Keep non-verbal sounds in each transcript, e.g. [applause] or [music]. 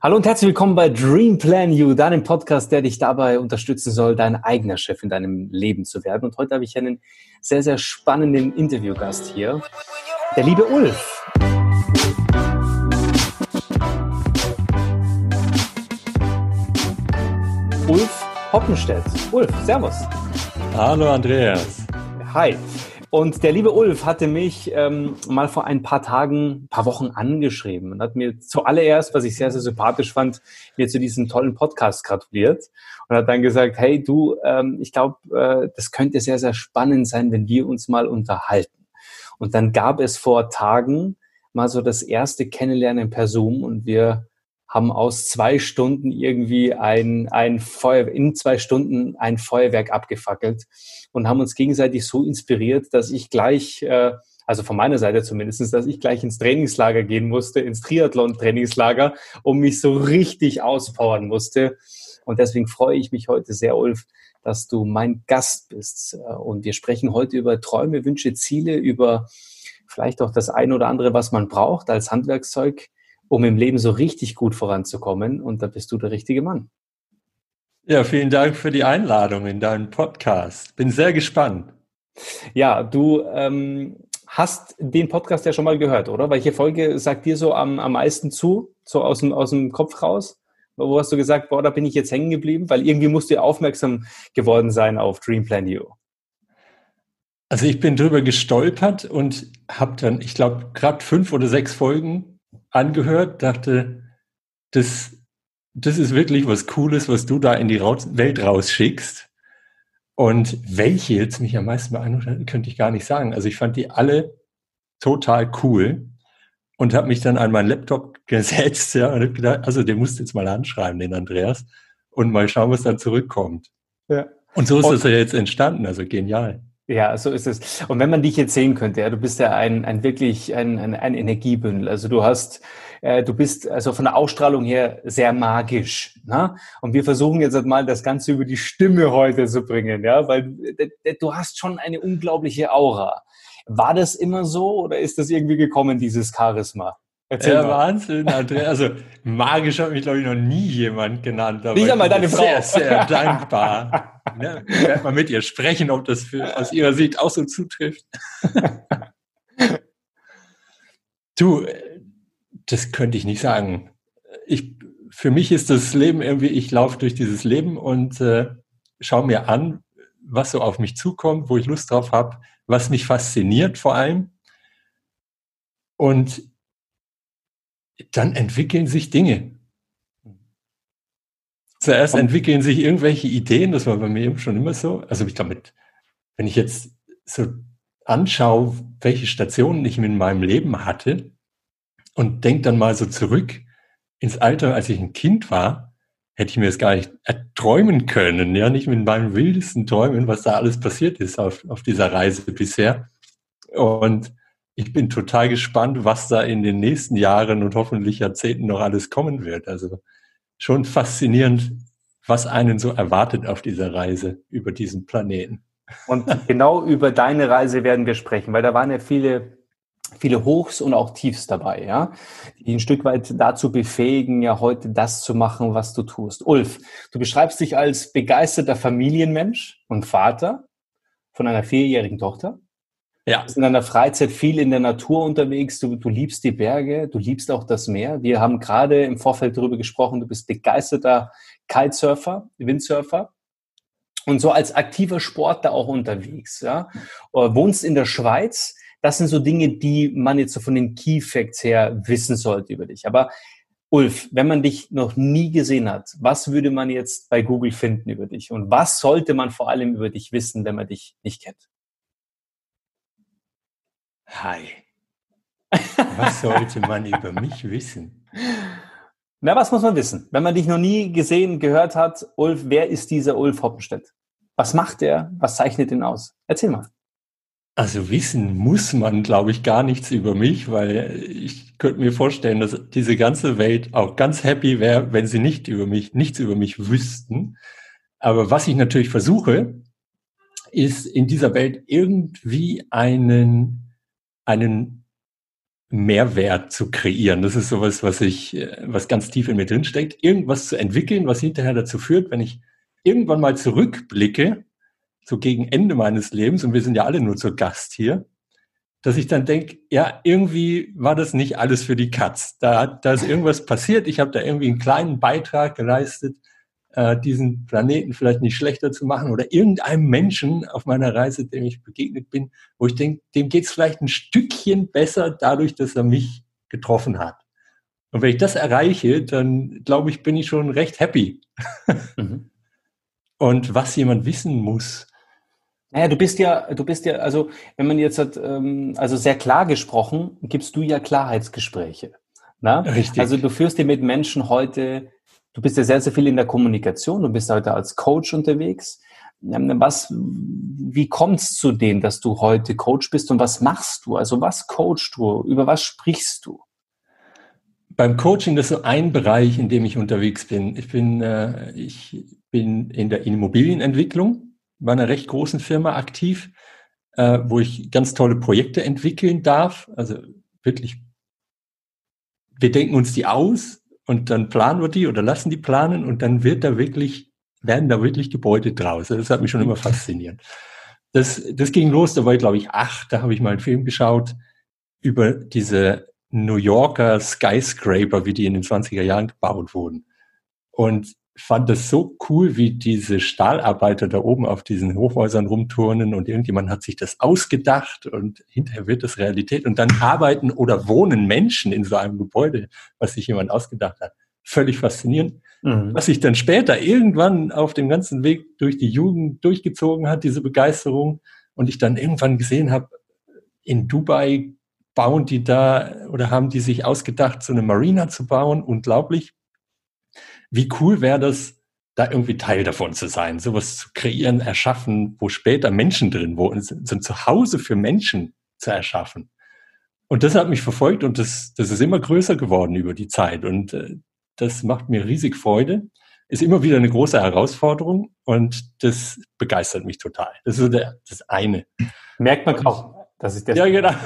Hallo und herzlich willkommen bei Dream Plan You, deinem Podcast, der dich dabei unterstützen soll, dein eigener Chef in deinem Leben zu werden. Und heute habe ich einen sehr, sehr spannenden Interviewgast hier, der liebe Ulf. Ulf Hoppenstedt. Ulf, Servus. Hallo Andreas. Hi. Und der liebe Ulf hatte mich ähm, mal vor ein paar Tagen, paar Wochen angeschrieben und hat mir zuallererst, was ich sehr, sehr sympathisch fand, mir zu diesem tollen Podcast gratuliert und hat dann gesagt, hey du, ähm, ich glaube, äh, das könnte sehr, sehr spannend sein, wenn wir uns mal unterhalten. Und dann gab es vor Tagen mal so das erste Kennenlernen per Zoom und wir haben aus zwei Stunden irgendwie ein, ein Feuer, in zwei Stunden ein Feuerwerk abgefackelt und haben uns gegenseitig so inspiriert, dass ich gleich, äh, also von meiner Seite zumindestens, dass ich gleich ins Trainingslager gehen musste, ins Triathlon-Trainingslager, um mich so richtig auspowern musste. Und deswegen freue ich mich heute sehr, Ulf, dass du mein Gast bist. Und wir sprechen heute über Träume, Wünsche, Ziele, über vielleicht auch das ein oder andere, was man braucht als Handwerkszeug um im Leben so richtig gut voranzukommen. Und da bist du der richtige Mann. Ja, vielen Dank für die Einladung in deinen Podcast. Bin sehr gespannt. Ja, du ähm, hast den Podcast ja schon mal gehört, oder? Welche Folge sagt dir so am, am meisten zu, so aus dem, aus dem Kopf raus? Wo hast du gesagt, boah, da bin ich jetzt hängen geblieben? Weil irgendwie musst du ja aufmerksam geworden sein auf Dream Plan You. Also ich bin drüber gestolpert und habe dann, ich glaube, gerade fünf oder sechs Folgen angehört, dachte, das, das ist wirklich was Cooles, was du da in die Welt rausschickst. Und welche jetzt mich am meisten beeindruckt könnte ich gar nicht sagen. Also ich fand die alle total cool und habe mich dann an meinen Laptop [laughs] gesetzt ja, und habe gedacht, also den musst du jetzt mal anschreiben, den Andreas, und mal schauen, was dann zurückkommt. Ja. Und so ist und, das ja jetzt entstanden, also genial. Ja, so ist es. Und wenn man dich jetzt sehen könnte, ja, du bist ja ein, ein wirklich ein, ein, ein Energiebündel. Also du hast, äh, du bist also von der Ausstrahlung her sehr magisch. Ne? Und wir versuchen jetzt mal das Ganze über die Stimme heute zu bringen, ja, weil du hast schon eine unglaubliche Aura. War das immer so oder ist das irgendwie gekommen, dieses Charisma? Erzähl ja, mal. Wahnsinn, Andrea. Also magisch hat mich, glaube ich, noch nie jemand genannt. Aber Nicht einmal deine Frau. Sehr, sehr [laughs] dankbar. ne? Ich werde mal mit ihr sprechen, ob das für, aus ihrer Sicht auch so zutrifft. du, das könnte ich nicht sagen. Ich, für mich ist das Leben irgendwie, ich laufe durch dieses Leben und äh, schaue mir an, was so auf mich zukommt, wo ich Lust drauf habe, was mich fasziniert vor allem. Und dann entwickeln sich Dinge. Zuerst entwickeln sich irgendwelche Ideen, das war bei mir eben schon immer so. Also ich damit, wenn ich jetzt so anschaue, welche Stationen ich in meinem Leben hatte und denke dann mal so zurück ins Alter, als ich ein Kind war, hätte ich mir das gar nicht erträumen können, ja, nicht mit meinen wildesten Träumen, was da alles passiert ist auf, auf dieser Reise bisher. Und ich bin total gespannt, was da in den nächsten Jahren und hoffentlich Jahrzehnten noch alles kommen wird. Also schon faszinierend, was einen so erwartet auf dieser Reise über diesen Planeten. Und genau über deine Reise werden wir sprechen, weil da waren ja viele, viele Hochs und auch Tiefs dabei, ja, die ein Stück weit dazu befähigen, ja heute das zu machen, was du tust. Ulf, du beschreibst dich als begeisterter Familienmensch und Vater von einer vierjährigen Tochter. Ja. Du bist in deiner Freizeit viel in der Natur unterwegs. Du, du liebst die Berge, du liebst auch das Meer. Wir haben gerade im Vorfeld darüber gesprochen, du bist begeisterter Kitesurfer, Windsurfer und so als aktiver Sportler auch unterwegs. Ja? Äh, wohnst in der Schweiz. Das sind so Dinge, die man jetzt so von den Key Facts her wissen sollte über dich. Aber Ulf, wenn man dich noch nie gesehen hat, was würde man jetzt bei Google finden über dich? Und was sollte man vor allem über dich wissen, wenn man dich nicht kennt? Hi. Was sollte man über mich wissen? Na, was muss man wissen? Wenn man dich noch nie gesehen, gehört hat, Ulf, wer ist dieser Ulf Hoppenstedt? Was macht er? Was zeichnet ihn aus? Erzähl mal. Also wissen muss man, glaube ich, gar nichts über mich, weil ich könnte mir vorstellen, dass diese ganze Welt auch ganz happy wäre, wenn sie nicht über mich, nichts über mich wüssten. Aber was ich natürlich versuche, ist in dieser Welt irgendwie einen einen Mehrwert zu kreieren. Das ist sowas, was ich, äh, was ganz tief in mir drin steckt. Irgendwas zu entwickeln, was hinterher dazu führt, wenn ich irgendwann mal zurückblicke, so gegen Ende meines Lebens, und wir sind ja alle nur zu Gast hier, dass ich dann denke, ja, irgendwie war das nicht alles für die Katz. Da, da ist irgendwas passiert. Ich habe da irgendwie einen kleinen Beitrag geleistet, äh, diesen Planeten vielleicht nicht schlechter zu machen oder irgendeinem Menschen auf meiner Reise, dem ich begegnet bin, wo ich denke, dem geht es vielleicht ein Stückchen besser dadurch, dass er mich getroffen hat. Und wenn ich das erreiche, dann glaube ich, bin ich schon recht happy. Mhm. [laughs] Und was jemand wissen muss, naja, du bist ja, du bist ja, also wenn man jetzt hat, ähm, also sehr klar gesprochen, gibst du ja Klarheitsgespräche. Na? Richtig. Also du führst dir mit Menschen heute, du bist ja sehr, sehr viel in der Kommunikation, du bist heute als Coach unterwegs. Ähm, was, wie kommt es zu dem, dass du heute Coach bist und was machst du? Also was coachst du? Über was sprichst du? Beim Coaching, das ist so ein Bereich, in dem ich unterwegs bin. Ich bin, äh, ich bin in der Immobilienentwicklung bei einer recht großen Firma aktiv, äh, wo ich ganz tolle Projekte entwickeln darf. Also wirklich, wir denken uns die aus und dann planen wir die oder lassen die planen und dann wird da wirklich, werden da wirklich Gebäude draus. Das hat mich schon immer fasziniert. Das, das ging los, da war ich glaube ich acht, da habe ich mal einen Film geschaut über diese New Yorker Skyscraper, wie die in den 20er Jahren gebaut wurden. Und fand es so cool, wie diese Stahlarbeiter da oben auf diesen Hochhäusern rumturnen und irgendjemand hat sich das ausgedacht und hinterher wird das Realität und dann arbeiten oder wohnen Menschen in so einem Gebäude, was sich jemand ausgedacht hat. Völlig faszinierend. Mhm. Was sich dann später irgendwann auf dem ganzen Weg durch die Jugend durchgezogen hat, diese Begeisterung und ich dann irgendwann gesehen habe, in Dubai bauen die da oder haben die sich ausgedacht, so eine Marina zu bauen. Unglaublich wie cool wäre das, da irgendwie Teil davon zu sein, sowas zu kreieren, erschaffen, wo später Menschen drin wohnen, so ein Zuhause für Menschen zu erschaffen. Und das hat mich verfolgt und das, das ist immer größer geworden über die Zeit und äh, das macht mir riesig Freude. Ist immer wieder eine große Herausforderung und das begeistert mich total. Das ist der, das eine. Merkt man kaum. Das ist der ja, genau. [laughs]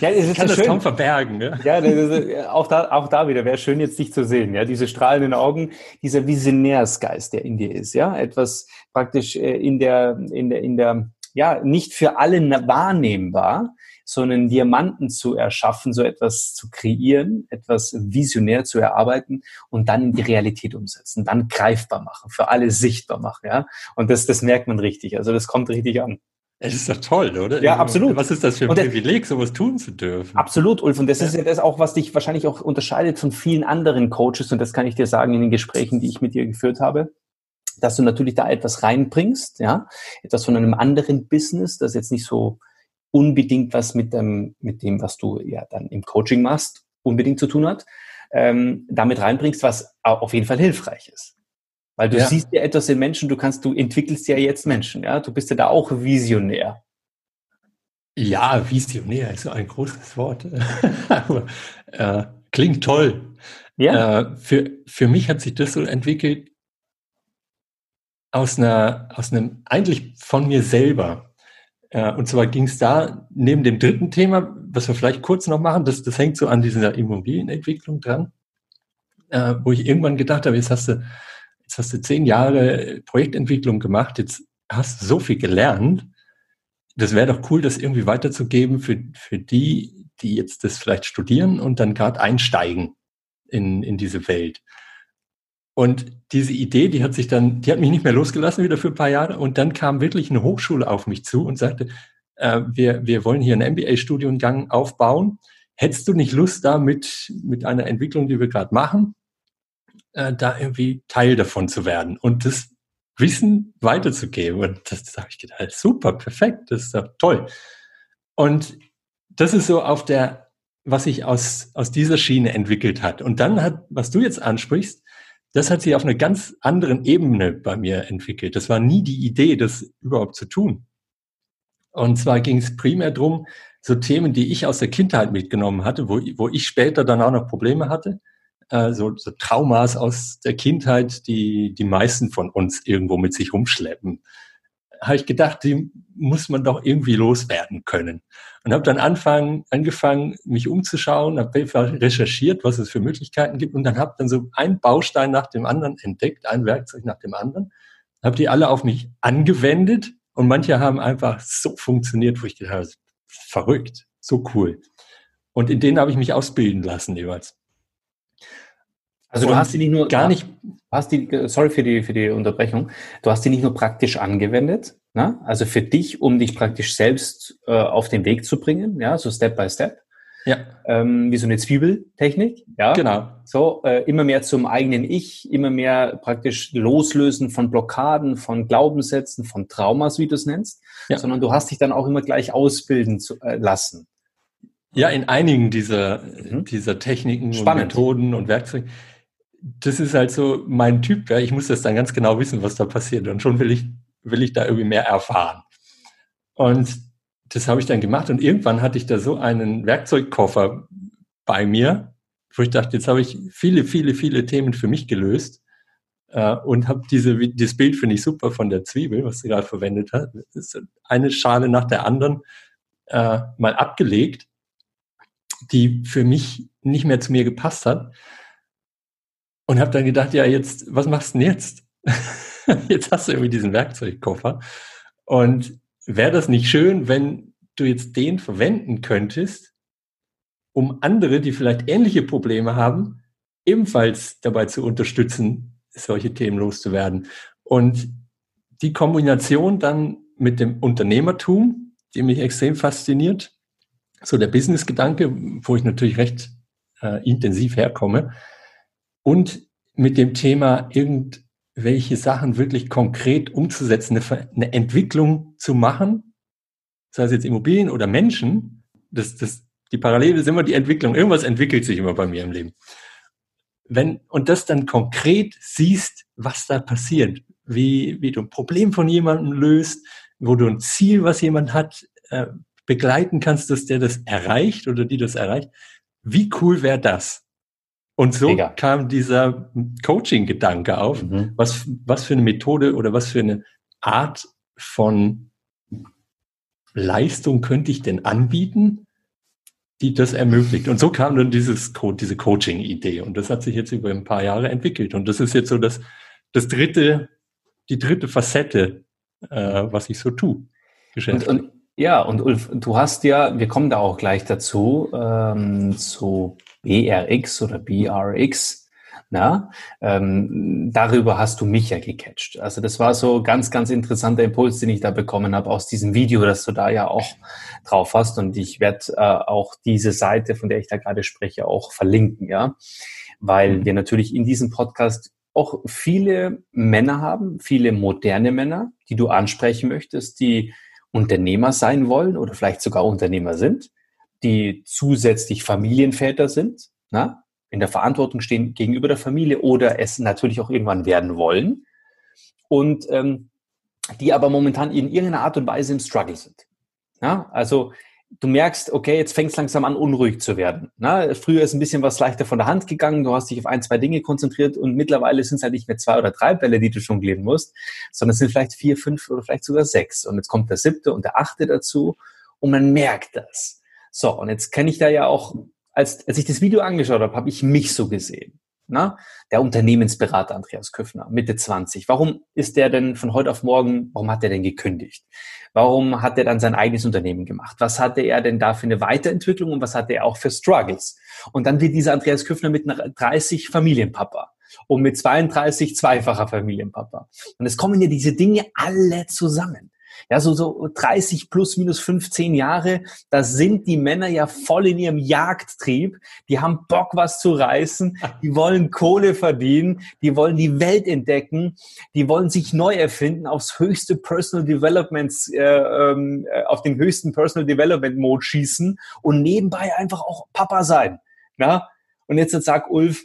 Ja, es ist ich kann so das schön. kaum verbergen. Ja, ja ist, auch, da, auch da wieder wäre schön, jetzt dich zu sehen. Ja, diese strahlenden Augen, dieser Visionärsgeist, der in dir ist. Ja, etwas praktisch äh, in der, in der, in der, ja, nicht für alle wahrnehmbar, sondern Diamanten zu erschaffen, so etwas zu kreieren, etwas visionär zu erarbeiten und dann in die Realität umsetzen, dann greifbar machen, für alle sichtbar machen, ja. Und das, das merkt man richtig. Also das kommt richtig an. Es ist doch toll, oder? Ja, absolut. Was ist das für ein Privileg, sowas tun zu dürfen? Absolut, Ulf. Und das ja. ist ja das auch, was dich wahrscheinlich auch unterscheidet von vielen anderen Coaches. Und das kann ich dir sagen in den Gesprächen, die ich mit dir geführt habe, dass du natürlich da etwas reinbringst, ja, etwas von einem anderen Business, das jetzt nicht so unbedingt was mit dem, mit dem, was du ja dann im Coaching machst, unbedingt zu tun hat, ähm, damit reinbringst, was auf jeden Fall hilfreich ist. Weil du ja. siehst ja etwas in Menschen, du kannst, du entwickelst ja jetzt Menschen, ja. Du bist ja da auch visionär. Ja, visionär ist ein großes Wort. [laughs] Aber äh, klingt toll. Ja. Äh, für, für mich hat sich das so entwickelt aus einer, aus einem, eigentlich von mir selber. Äh, und zwar ging es da neben dem dritten Thema, was wir vielleicht kurz noch machen, das, das hängt so an dieser Immobilienentwicklung dran, äh, wo ich irgendwann gedacht habe, jetzt hast du jetzt hast du zehn Jahre Projektentwicklung gemacht, jetzt hast du so viel gelernt. Das wäre doch cool, das irgendwie weiterzugeben für, für die, die jetzt das vielleicht studieren und dann gerade einsteigen in, in diese Welt. Und diese Idee, die hat sich dann, die hat mich nicht mehr losgelassen wieder für ein paar Jahre. Und dann kam wirklich eine Hochschule auf mich zu und sagte, äh, wir, wir wollen hier einen MBA-Studiengang aufbauen. Hättest du nicht Lust da mit, mit einer Entwicklung, die wir gerade machen, äh, da irgendwie Teil davon zu werden und das Wissen weiterzugeben. Und das, das habe ich gedacht, super, perfekt, das ist doch toll. Und das ist so auf der, was sich aus, aus dieser Schiene entwickelt hat. Und dann hat, was du jetzt ansprichst, das hat sich auf einer ganz anderen Ebene bei mir entwickelt. Das war nie die Idee, das überhaupt zu tun. Und zwar ging es primär darum, so Themen, die ich aus der Kindheit mitgenommen hatte, wo, wo ich später dann auch noch Probleme hatte, äh, so, so Traumas aus der Kindheit, die die meisten von uns irgendwo mit sich rumschleppen. habe ich gedacht, die muss man doch irgendwie loswerden können. Und habe dann anfangen, angefangen, mich umzuschauen, habe recherchiert, was es für Möglichkeiten gibt und dann habe dann so ein Baustein nach dem anderen entdeckt, ein Werkzeug nach dem anderen, habe die alle auf mich angewendet und manche haben einfach so funktioniert, wo ich gedacht habe, verrückt, so cool. Und in denen habe ich mich ausbilden lassen jeweils. Also du hast die nicht nur gar nicht, hast die, sorry für die für die Unterbrechung. Du hast die nicht nur praktisch angewendet, ne? also für dich, um dich praktisch selbst äh, auf den Weg zu bringen, ja, so Step by Step. Ja. Ähm, wie so eine Zwiebeltechnik, ja. Genau. So äh, immer mehr zum eigenen Ich, immer mehr praktisch loslösen von Blockaden, von Glaubenssätzen, von Traumas, wie du es nennst, ja. sondern du hast dich dann auch immer gleich ausbilden zu, äh, lassen. Ja, in einigen dieser, mhm. dieser Techniken Spannend. und Methoden und Werkzeuge das ist halt so mein Typ. Ja. Ich muss das dann ganz genau wissen, was da passiert. Und schon will ich, will ich da irgendwie mehr erfahren. Und das habe ich dann gemacht. Und irgendwann hatte ich da so einen Werkzeugkoffer bei mir, wo ich dachte, jetzt habe ich viele, viele, viele Themen für mich gelöst. Äh, und habe diese, dieses Bild finde ich super von der Zwiebel, was sie gerade verwendet hat. Eine Schale nach der anderen äh, mal abgelegt, die für mich nicht mehr zu mir gepasst hat und habe dann gedacht, ja, jetzt, was machst du denn jetzt? [laughs] jetzt hast du irgendwie diesen Werkzeugkoffer. Und wäre das nicht schön, wenn du jetzt den verwenden könntest, um andere, die vielleicht ähnliche Probleme haben, ebenfalls dabei zu unterstützen, solche Themen loszuwerden. Und die Kombination dann mit dem Unternehmertum, die mich extrem fasziniert, so der Business-Gedanke, wo ich natürlich recht äh, intensiv herkomme, und mit dem Thema irgendwelche Sachen wirklich konkret umzusetzen, eine, eine Entwicklung zu machen, sei es jetzt Immobilien oder Menschen, das, das, die Parallele ist immer die Entwicklung. Irgendwas entwickelt sich immer bei mir im Leben. Wenn, und das dann konkret siehst, was da passiert, wie, wie du ein Problem von jemandem löst, wo du ein Ziel, was jemand hat, äh, begleiten kannst, dass der das erreicht oder die das erreicht. Wie cool wäre das? Und so Mega. kam dieser Coaching-Gedanke auf. Mhm. Was, was für eine Methode oder was für eine Art von Leistung könnte ich denn anbieten, die das ermöglicht? Und so kam dann dieses Co diese Coaching-Idee. Und das hat sich jetzt über ein paar Jahre entwickelt. Und das ist jetzt so das, das dritte, die dritte Facette, äh, was ich so tue. Und, und, ja, und Ulf, du hast ja, wir kommen da auch gleich dazu, ähm, zu BRX oder BRX. Na, ähm, darüber hast du mich ja gecatcht. Also das war so ganz, ganz interessanter Impuls, den ich da bekommen habe aus diesem Video, das du da ja auch drauf hast. Und ich werde äh, auch diese Seite, von der ich da gerade spreche, auch verlinken, ja, weil mhm. wir natürlich in diesem Podcast auch viele Männer haben, viele moderne Männer, die du ansprechen möchtest, die Unternehmer sein wollen oder vielleicht sogar Unternehmer sind die zusätzlich Familienväter sind, na, in der Verantwortung stehen gegenüber der Familie oder es natürlich auch irgendwann werden wollen und ähm, die aber momentan in irgendeiner Art und Weise im Struggle sind. Ja, also du merkst, okay, jetzt fängt es langsam an, unruhig zu werden. Na, früher ist ein bisschen was leichter von der Hand gegangen, du hast dich auf ein, zwei Dinge konzentriert und mittlerweile sind es halt nicht mehr zwei oder drei Bälle, die du jonglieren musst, sondern es sind vielleicht vier, fünf oder vielleicht sogar sechs. Und jetzt kommt der siebte und der achte dazu und man merkt das. So, und jetzt kenne ich da ja auch, als, als ich das Video angeschaut habe, habe ich mich so gesehen. Na? Der Unternehmensberater Andreas Köffner, Mitte 20. Warum ist der denn von heute auf morgen, warum hat er denn gekündigt? Warum hat er dann sein eigenes Unternehmen gemacht? Was hatte er denn da für eine Weiterentwicklung und was hatte er auch für Struggles? Und dann wird dieser Andreas Köffner mit 30 Familienpapa und mit 32 zweifacher Familienpapa. Und es kommen ja diese Dinge alle zusammen. Ja, so, so 30 plus minus 15 Jahre, da sind die Männer ja voll in ihrem Jagdtrieb. Die haben Bock, was zu reißen. Die wollen Kohle verdienen. Die wollen die Welt entdecken. Die wollen sich neu erfinden, aufs höchste Personal Development, äh, ähm, äh, auf den höchsten Personal Development Mode schießen und nebenbei einfach auch Papa sein. Ja? Und jetzt sag Ulf,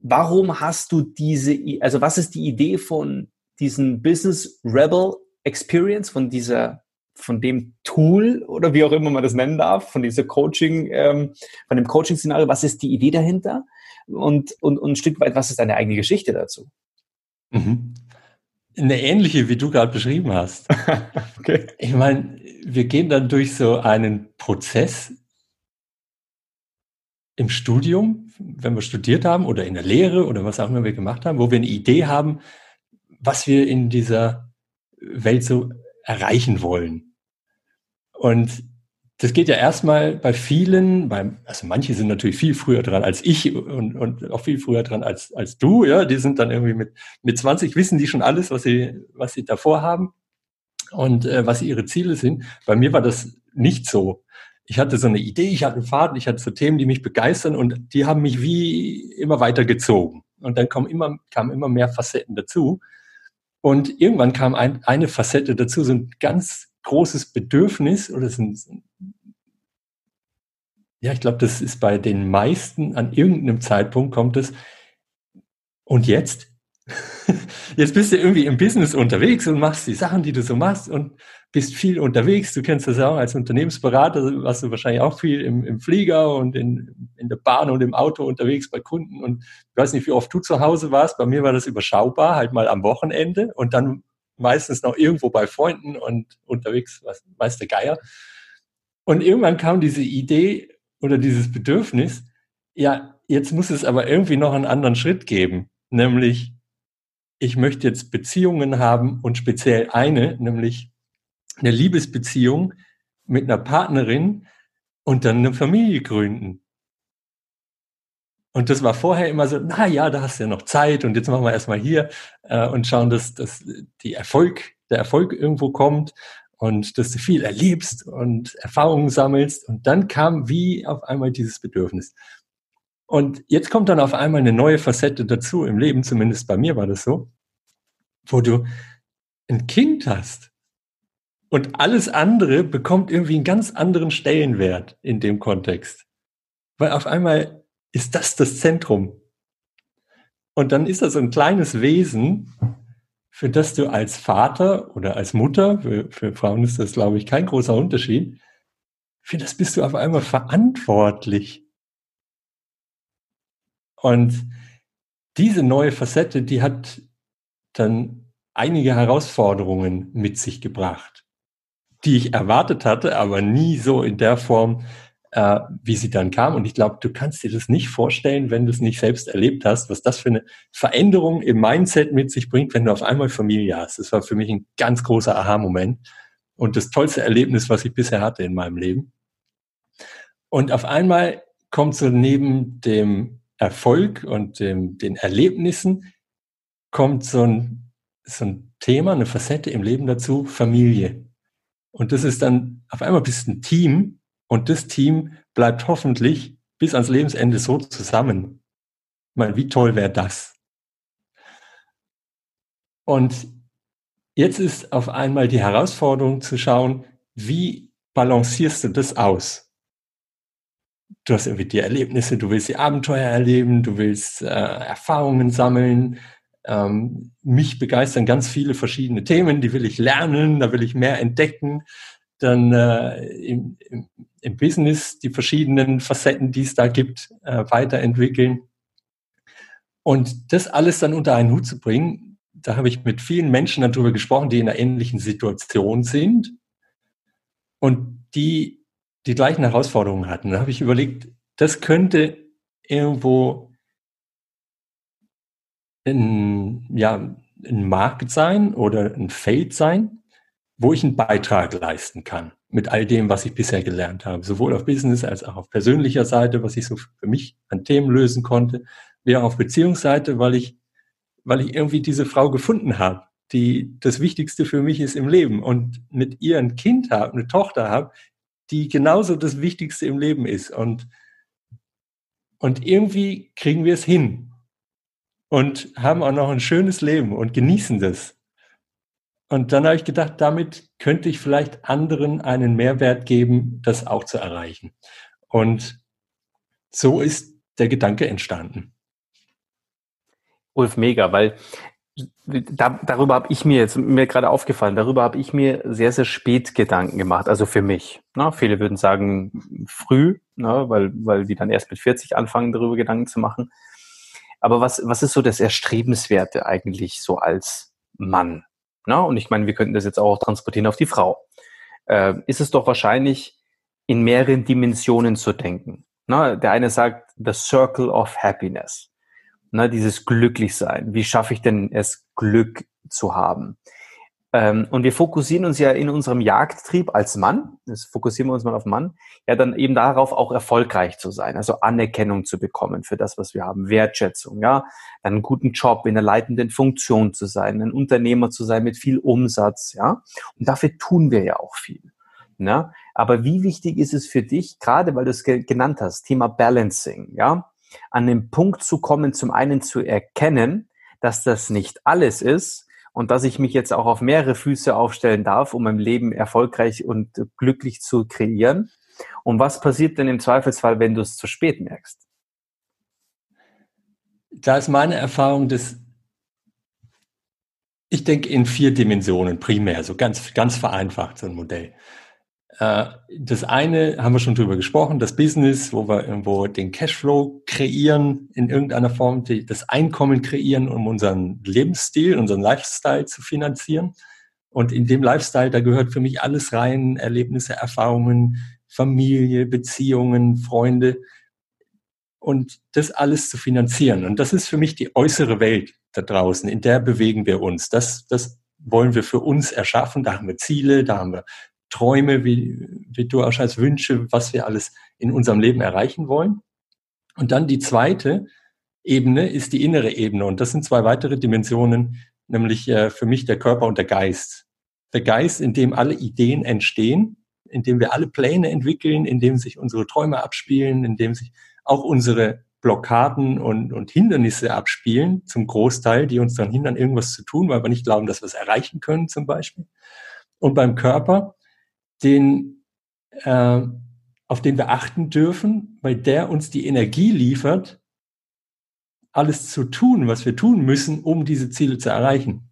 warum hast du diese, also was ist die Idee von diesen Business Rebel Experience, von dieser, von dem Tool oder wie auch immer man das nennen darf, von dieser Coaching, ähm, von dem Coaching-Szenario, was ist die Idee dahinter? Und, und, und ein Stück weit, was ist deine eigene Geschichte dazu? Mhm. eine ähnliche, wie du gerade beschrieben hast. [laughs] okay. Ich meine, wir gehen dann durch so einen Prozess im Studium, wenn wir studiert haben oder in der Lehre oder was auch immer wir gemacht haben, wo wir eine Idee haben, was wir in dieser Welt so erreichen wollen. Und das geht ja erstmal bei vielen, beim, also manche sind natürlich viel früher dran als ich und, und auch viel früher dran als, als du, ja, die sind dann irgendwie mit, mit 20, wissen die schon alles, was sie, was sie davor haben und äh, was ihre Ziele sind. Bei mir war das nicht so. Ich hatte so eine Idee, ich hatte einen Faden, ich hatte so Themen, die mich begeistern und die haben mich wie immer weiter gezogen. Und dann kommen immer, kamen immer mehr Facetten dazu. Und irgendwann kam ein, eine Facette dazu, so ein ganz großes Bedürfnis oder so ein, ja, ich glaube, das ist bei den meisten an irgendeinem Zeitpunkt kommt es. Und jetzt? [laughs] Jetzt bist du irgendwie im Business unterwegs und machst die Sachen, die du so machst und bist viel unterwegs. Du kennst das auch als Unternehmensberater, warst du wahrscheinlich auch viel im, im Flieger und in, in der Bahn und im Auto unterwegs bei Kunden. Und ich weiß nicht, wie oft du zu Hause warst. Bei mir war das überschaubar, halt mal am Wochenende und dann meistens noch irgendwo bei Freunden und unterwegs, was weiß der Geier. Und irgendwann kam diese Idee oder dieses Bedürfnis, ja, jetzt muss es aber irgendwie noch einen anderen Schritt geben, nämlich ich möchte jetzt Beziehungen haben und speziell eine, nämlich eine Liebesbeziehung mit einer Partnerin und dann eine Familie gründen. Und das war vorher immer so, na ja, da hast du ja noch Zeit und jetzt machen wir erstmal hier äh, und schauen, dass, dass die Erfolg, der Erfolg irgendwo kommt und dass du viel erlebst und Erfahrungen sammelst. Und dann kam wie auf einmal dieses Bedürfnis. Und jetzt kommt dann auf einmal eine neue Facette dazu im Leben, zumindest bei mir war das so, wo du ein Kind hast. Und alles andere bekommt irgendwie einen ganz anderen Stellenwert in dem Kontext. Weil auf einmal ist das das Zentrum. Und dann ist das so ein kleines Wesen, für das du als Vater oder als Mutter, für, für Frauen ist das, glaube ich, kein großer Unterschied, für das bist du auf einmal verantwortlich. Und diese neue Facette, die hat dann einige Herausforderungen mit sich gebracht, die ich erwartet hatte, aber nie so in der Form, äh, wie sie dann kam. Und ich glaube, du kannst dir das nicht vorstellen, wenn du es nicht selbst erlebt hast, was das für eine Veränderung im Mindset mit sich bringt, wenn du auf einmal Familie hast. Das war für mich ein ganz großer Aha-Moment und das tollste Erlebnis, was ich bisher hatte in meinem Leben. Und auf einmal kommt so neben dem Erfolg und dem, den Erlebnissen, kommt so ein, so ein Thema, eine Facette im Leben dazu, Familie. Und das ist dann, auf einmal bist du ein Team und das Team bleibt hoffentlich bis ans Lebensende so zusammen. Ich meine, wie toll wäre das? Und jetzt ist auf einmal die Herausforderung zu schauen, wie balancierst du das aus? Du hast irgendwie die Erlebnisse, du willst die Abenteuer erleben, du willst äh, Erfahrungen sammeln. Ähm, mich begeistern ganz viele verschiedene Themen, die will ich lernen, da will ich mehr entdecken. Dann äh, im, im, im Business die verschiedenen Facetten, die es da gibt, äh, weiterentwickeln. Und das alles dann unter einen Hut zu bringen, da habe ich mit vielen Menschen darüber gesprochen, die in einer ähnlichen Situation sind und die die gleichen Herausforderungen hatten. Da habe ich überlegt, das könnte irgendwo ein, ja, ein Markt sein oder ein Feld sein, wo ich einen Beitrag leisten kann mit all dem, was ich bisher gelernt habe, sowohl auf Business als auch auf persönlicher Seite, was ich so für mich an Themen lösen konnte, wie auch auf Beziehungsseite, weil ich, weil ich irgendwie diese Frau gefunden habe, die das Wichtigste für mich ist im Leben. Und mit ihr ein Kind habe, eine Tochter habe, die genauso das Wichtigste im Leben ist. Und und irgendwie kriegen wir es hin und haben auch noch ein schönes Leben und genießen das. Und dann habe ich gedacht, damit könnte ich vielleicht anderen einen Mehrwert geben, das auch zu erreichen. Und so ist der Gedanke entstanden. Ulf, mega, weil da, darüber habe ich mir jetzt mir gerade aufgefallen, darüber habe ich mir sehr, sehr spät Gedanken gemacht, also für mich. Ne? Viele würden sagen früh, ne? weil, weil die dann erst mit 40 anfangen, darüber Gedanken zu machen. Aber was, was ist so das Erstrebenswerte eigentlich so als Mann, na, und ich meine, wir könnten das jetzt auch transportieren auf die Frau, äh, ist es doch wahrscheinlich in mehreren Dimensionen zu denken. Na, der eine sagt, the circle of happiness. Na, dieses Glücklichsein. Wie schaffe ich denn es, Glück zu haben? Ähm, und wir fokussieren uns ja in unserem Jagdtrieb als Mann, das fokussieren wir uns mal auf Mann, ja dann eben darauf, auch erfolgreich zu sein, also Anerkennung zu bekommen für das, was wir haben, Wertschätzung, ja, einen guten Job in der leitenden Funktion zu sein, ein Unternehmer zu sein mit viel Umsatz, ja. Und dafür tun wir ja auch viel. Ja? Aber wie wichtig ist es für dich, gerade weil du es ge genannt hast, Thema Balancing, ja, an den Punkt zu kommen, zum einen zu erkennen, dass das nicht alles ist, und dass ich mich jetzt auch auf mehrere Füße aufstellen darf, um mein Leben erfolgreich und glücklich zu kreieren. Und was passiert denn im Zweifelsfall, wenn du es zu spät merkst? Da ist meine Erfahrung, dass ich denke in vier Dimensionen primär, so ganz, ganz vereinfacht so ein Modell. Äh, das eine haben wir schon drüber gesprochen, das Business, wo wir irgendwo den Cashflow kreieren, in irgendeiner Form das Einkommen kreieren, um unseren Lebensstil, unseren Lifestyle zu finanzieren. Und in dem Lifestyle, da gehört für mich alles rein, Erlebnisse, Erfahrungen, Familie, Beziehungen, Freunde und das alles zu finanzieren. Und das ist für mich die äußere Welt da draußen, in der bewegen wir uns. Das, das wollen wir für uns erschaffen. Da haben wir Ziele, da haben wir Träume, wie, wie du auch als Wünsche, was wir alles in unserem Leben erreichen wollen. Und dann die zweite Ebene ist die innere Ebene. Und das sind zwei weitere Dimensionen, nämlich äh, für mich der Körper und der Geist. Der Geist, in dem alle Ideen entstehen, in dem wir alle Pläne entwickeln, in dem sich unsere Träume abspielen, in dem sich auch unsere Blockaden und, und Hindernisse abspielen, zum Großteil, die uns dann hindern, irgendwas zu tun, weil wir nicht glauben, dass wir es erreichen können, zum Beispiel. Und beim Körper den, äh, auf den wir achten dürfen, weil der uns die Energie liefert, alles zu tun, was wir tun müssen, um diese Ziele zu erreichen.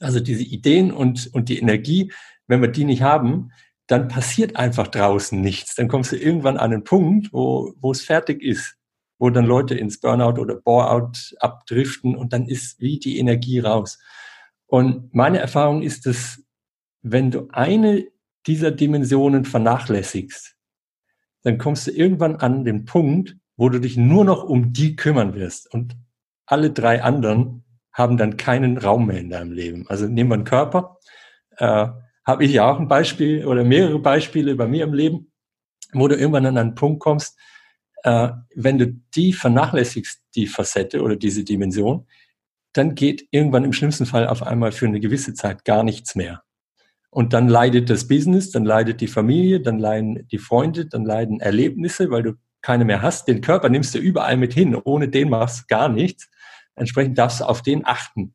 Also diese Ideen und, und die Energie, wenn wir die nicht haben, dann passiert einfach draußen nichts. Dann kommst du irgendwann an einen Punkt, wo, wo es fertig ist, wo dann Leute ins Burnout oder Boreout abdriften und dann ist wie die Energie raus. Und meine Erfahrung ist, dass wenn du eine dieser Dimensionen vernachlässigst, dann kommst du irgendwann an den Punkt, wo du dich nur noch um die kümmern wirst. Und alle drei anderen haben dann keinen Raum mehr in deinem Leben. Also nehmen wir einen Körper. Äh, Habe ich ja auch ein Beispiel oder mehrere Beispiele bei mir im Leben, wo du irgendwann an einen Punkt kommst, äh, wenn du die vernachlässigst, die Facette oder diese Dimension, dann geht irgendwann im schlimmsten Fall auf einmal für eine gewisse Zeit gar nichts mehr. Und dann leidet das Business, dann leidet die Familie, dann leiden die Freunde, dann leiden Erlebnisse, weil du keine mehr hast. Den Körper nimmst du überall mit hin. Ohne den machst du gar nichts. Entsprechend darfst du auf den achten.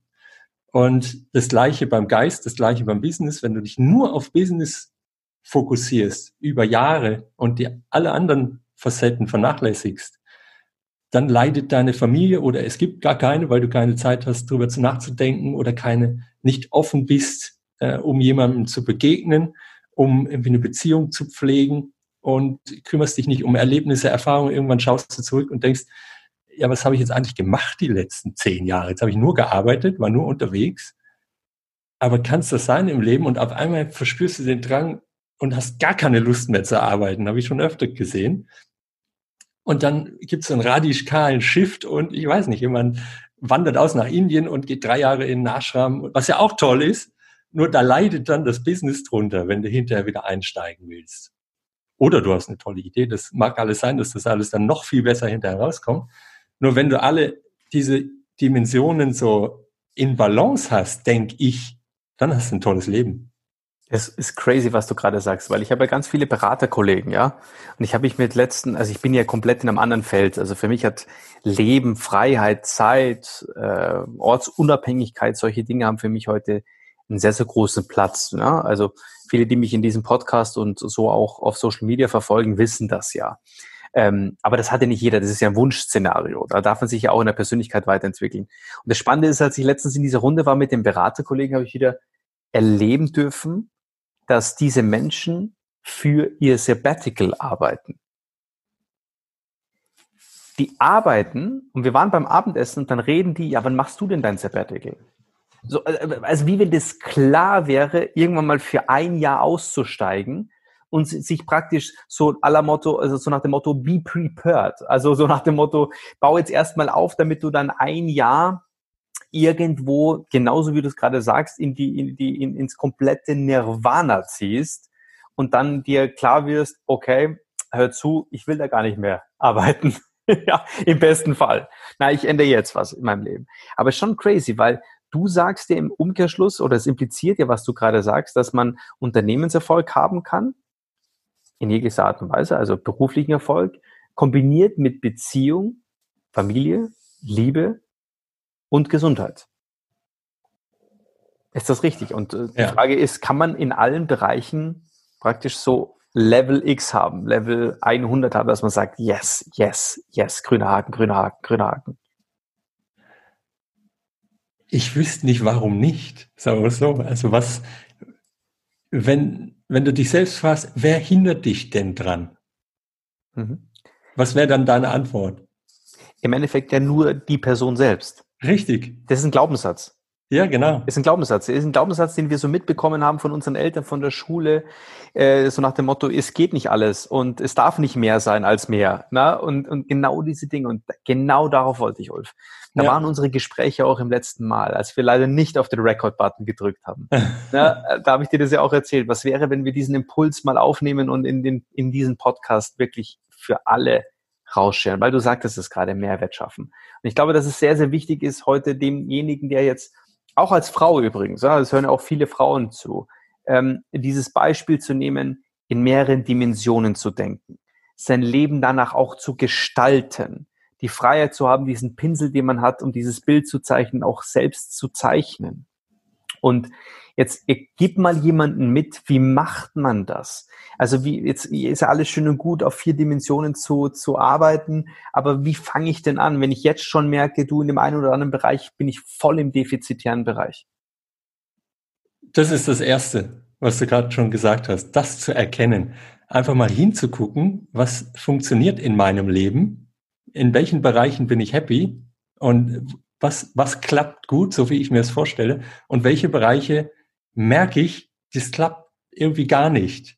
Und das Gleiche beim Geist, das Gleiche beim Business. Wenn du dich nur auf Business fokussierst über Jahre und die alle anderen Facetten vernachlässigst, dann leidet deine Familie oder es gibt gar keine, weil du keine Zeit hast, darüber zu nachzudenken oder keine, nicht offen bist äh, um jemandem zu begegnen, um irgendwie eine Beziehung zu pflegen und kümmerst dich nicht um Erlebnisse, Erfahrungen. Irgendwann schaust du zurück und denkst, ja, was habe ich jetzt eigentlich gemacht die letzten zehn Jahre? Jetzt habe ich nur gearbeitet, war nur unterwegs. Aber kann es das sein im Leben? Und auf einmal verspürst du den Drang und hast gar keine Lust mehr zu arbeiten, habe ich schon öfter gesehen. Und dann gibt es einen radikalen Shift und ich weiß nicht, jemand wandert aus nach Indien und geht drei Jahre in den was ja auch toll ist. Nur da leidet dann das Business drunter, wenn du hinterher wieder einsteigen willst. Oder du hast eine tolle Idee. Das mag alles sein, dass das alles dann noch viel besser hinterher rauskommt. Nur wenn du alle diese Dimensionen so in Balance hast, denke ich, dann hast du ein tolles Leben. Es ist crazy, was du gerade sagst, weil ich habe ja ganz viele Beraterkollegen, ja. Und ich habe mich mit letzten, also ich bin ja komplett in einem anderen Feld. Also für mich hat Leben, Freiheit, Zeit, äh, Ortsunabhängigkeit, solche Dinge haben für mich heute einen sehr, sehr großen Platz. Ja? Also viele, die mich in diesem Podcast und so auch auf Social Media verfolgen, wissen das ja. Ähm, aber das hatte nicht jeder. Das ist ja ein Wunschszenario. Da darf man sich ja auch in der Persönlichkeit weiterentwickeln. Und das Spannende ist, als ich letztens in dieser Runde war mit dem Beraterkollegen, habe ich wieder erleben dürfen, dass diese Menschen für ihr Sabbatical arbeiten. Die arbeiten und wir waren beim Abendessen und dann reden die, ja, wann machst du denn dein Sabbatical? So, äh, also wie wenn das klar wäre, irgendwann mal für ein Jahr auszusteigen und sich praktisch so aller Motto, also so nach dem Motto, be prepared. Also so nach dem Motto, bau jetzt erstmal auf, damit du dann ein Jahr irgendwo, genauso wie du es gerade sagst, in die, in die, in, ins komplette Nirvana ziehst und dann dir klar wirst, okay, hör zu, ich will da gar nicht mehr [laughs] arbeiten. ja, im besten Fall. Na, ich ändere jetzt was in meinem Leben. Aber schon crazy, weil du sagst dir im Umkehrschluss oder es impliziert ja, was du gerade sagst, dass man Unternehmenserfolg haben kann, in jeglicher Art und Weise, also beruflichen Erfolg, kombiniert mit Beziehung, Familie, Liebe und Gesundheit. Ist das richtig? Und äh, die ja. Frage ist, kann man in allen Bereichen praktisch so Level X haben, Level 100 haben, dass man sagt, yes, yes, yes, grüner Haken, grüner Haken, grüner Haken? Ich wüsste nicht, warum nicht, sagen wir so. Also was, wenn, wenn du dich selbst fragst, wer hindert dich denn dran? Mhm. Was wäre dann deine Antwort? Im Endeffekt ja nur die Person selbst. Richtig. Das ist ein Glaubenssatz. Ja, genau. Ist ein Glaubenssatz. Ist ein Glaubenssatz, den wir so mitbekommen haben von unseren Eltern, von der Schule, äh, so nach dem Motto, es geht nicht alles und es darf nicht mehr sein als mehr. Na? Und, und genau diese Dinge. Und genau darauf wollte ich, Ulf. Da ja. waren unsere Gespräche auch im letzten Mal, als wir leider nicht auf den Record-Button gedrückt haben. [laughs] Na, da habe ich dir das ja auch erzählt. Was wäre, wenn wir diesen Impuls mal aufnehmen und in, den, in diesen Podcast wirklich für alle rausscheren? Weil du sagtest es gerade, Mehrwert schaffen. Und ich glaube, dass es sehr, sehr wichtig ist, heute demjenigen, der jetzt auch als Frau übrigens, ja, das hören auch viele Frauen zu, ähm, dieses Beispiel zu nehmen, in mehreren Dimensionen zu denken, sein Leben danach auch zu gestalten, die Freiheit zu haben, diesen Pinsel, den man hat, um dieses Bild zu zeichnen, auch selbst zu zeichnen. Und jetzt gib mal jemanden mit, wie macht man das? Also wie, jetzt ist ja alles schön und gut, auf vier Dimensionen zu, zu arbeiten, aber wie fange ich denn an, wenn ich jetzt schon merke, du in dem einen oder anderen Bereich bin ich voll im defizitären Bereich? Das ist das Erste, was du gerade schon gesagt hast, das zu erkennen. Einfach mal hinzugucken, was funktioniert in meinem Leben, in welchen Bereichen bin ich happy und was, was klappt gut, so wie ich mir es vorstelle, und welche Bereiche merke ich, das klappt irgendwie gar nicht.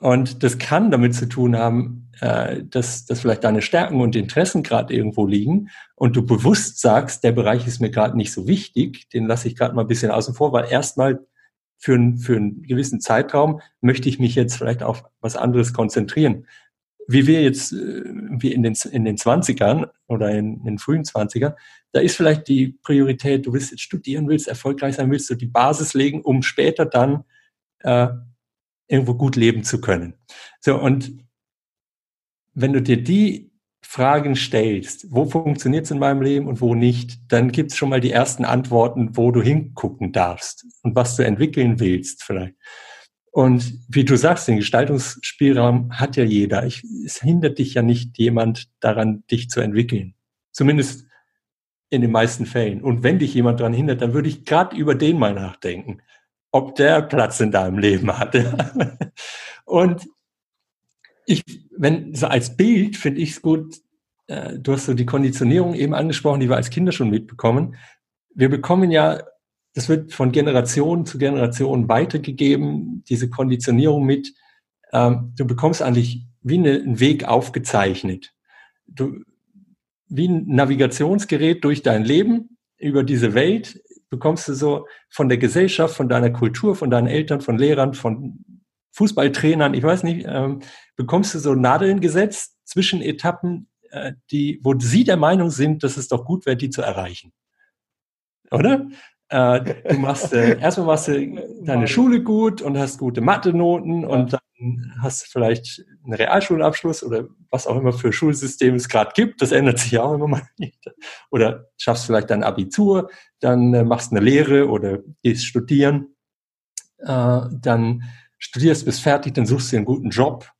Und das kann damit zu tun haben, äh, dass, dass vielleicht deine Stärken und Interessen gerade irgendwo liegen und du bewusst sagst, der Bereich ist mir gerade nicht so wichtig, den lasse ich gerade mal ein bisschen außen vor, weil erstmal für, ein, für einen gewissen Zeitraum möchte ich mich jetzt vielleicht auf was anderes konzentrieren wie wir jetzt, äh, wie in den, in den 20ern oder in, in den frühen 20ern, da ist vielleicht die Priorität, du willst jetzt studieren, willst erfolgreich sein, willst du die Basis legen, um später dann äh, irgendwo gut leben zu können. So, und wenn du dir die Fragen stellst, wo funktioniert es in meinem Leben und wo nicht, dann gibt es schon mal die ersten Antworten, wo du hingucken darfst und was du entwickeln willst vielleicht. Und wie du sagst, den Gestaltungsspielraum hat ja jeder. Ich, es hindert dich ja nicht jemand daran, dich zu entwickeln. Zumindest in den meisten Fällen. Und wenn dich jemand daran hindert, dann würde ich gerade über den mal nachdenken, ob der Platz in deinem Leben hatte. [laughs] Und ich, wenn so als Bild finde ich es gut, äh, du hast so die Konditionierung eben angesprochen, die wir als Kinder schon mitbekommen. Wir bekommen ja das wird von Generation zu Generation weitergegeben, diese Konditionierung mit. Ähm, du bekommst eigentlich wie eine, einen Weg aufgezeichnet. Du, wie ein Navigationsgerät durch dein Leben über diese Welt bekommst du so von der Gesellschaft, von deiner Kultur, von deinen Eltern, von Lehrern, von Fußballtrainern, ich weiß nicht, ähm, bekommst du so Nadeln gesetzt zwischen Etappen, äh, die, wo sie der Meinung sind, dass es doch gut wäre, die zu erreichen. Oder? Äh, du machst, äh, [laughs] erstmal machst du deine Schule gut und hast gute Mathe-Noten und dann hast du vielleicht einen Realschulabschluss oder was auch immer für Schulsystem es gerade gibt. Das ändert sich ja auch immer mal nicht. Oder schaffst vielleicht dein Abitur, dann äh, machst eine Lehre oder gehst studieren. Äh, dann studierst, bist fertig, dann suchst du einen guten Job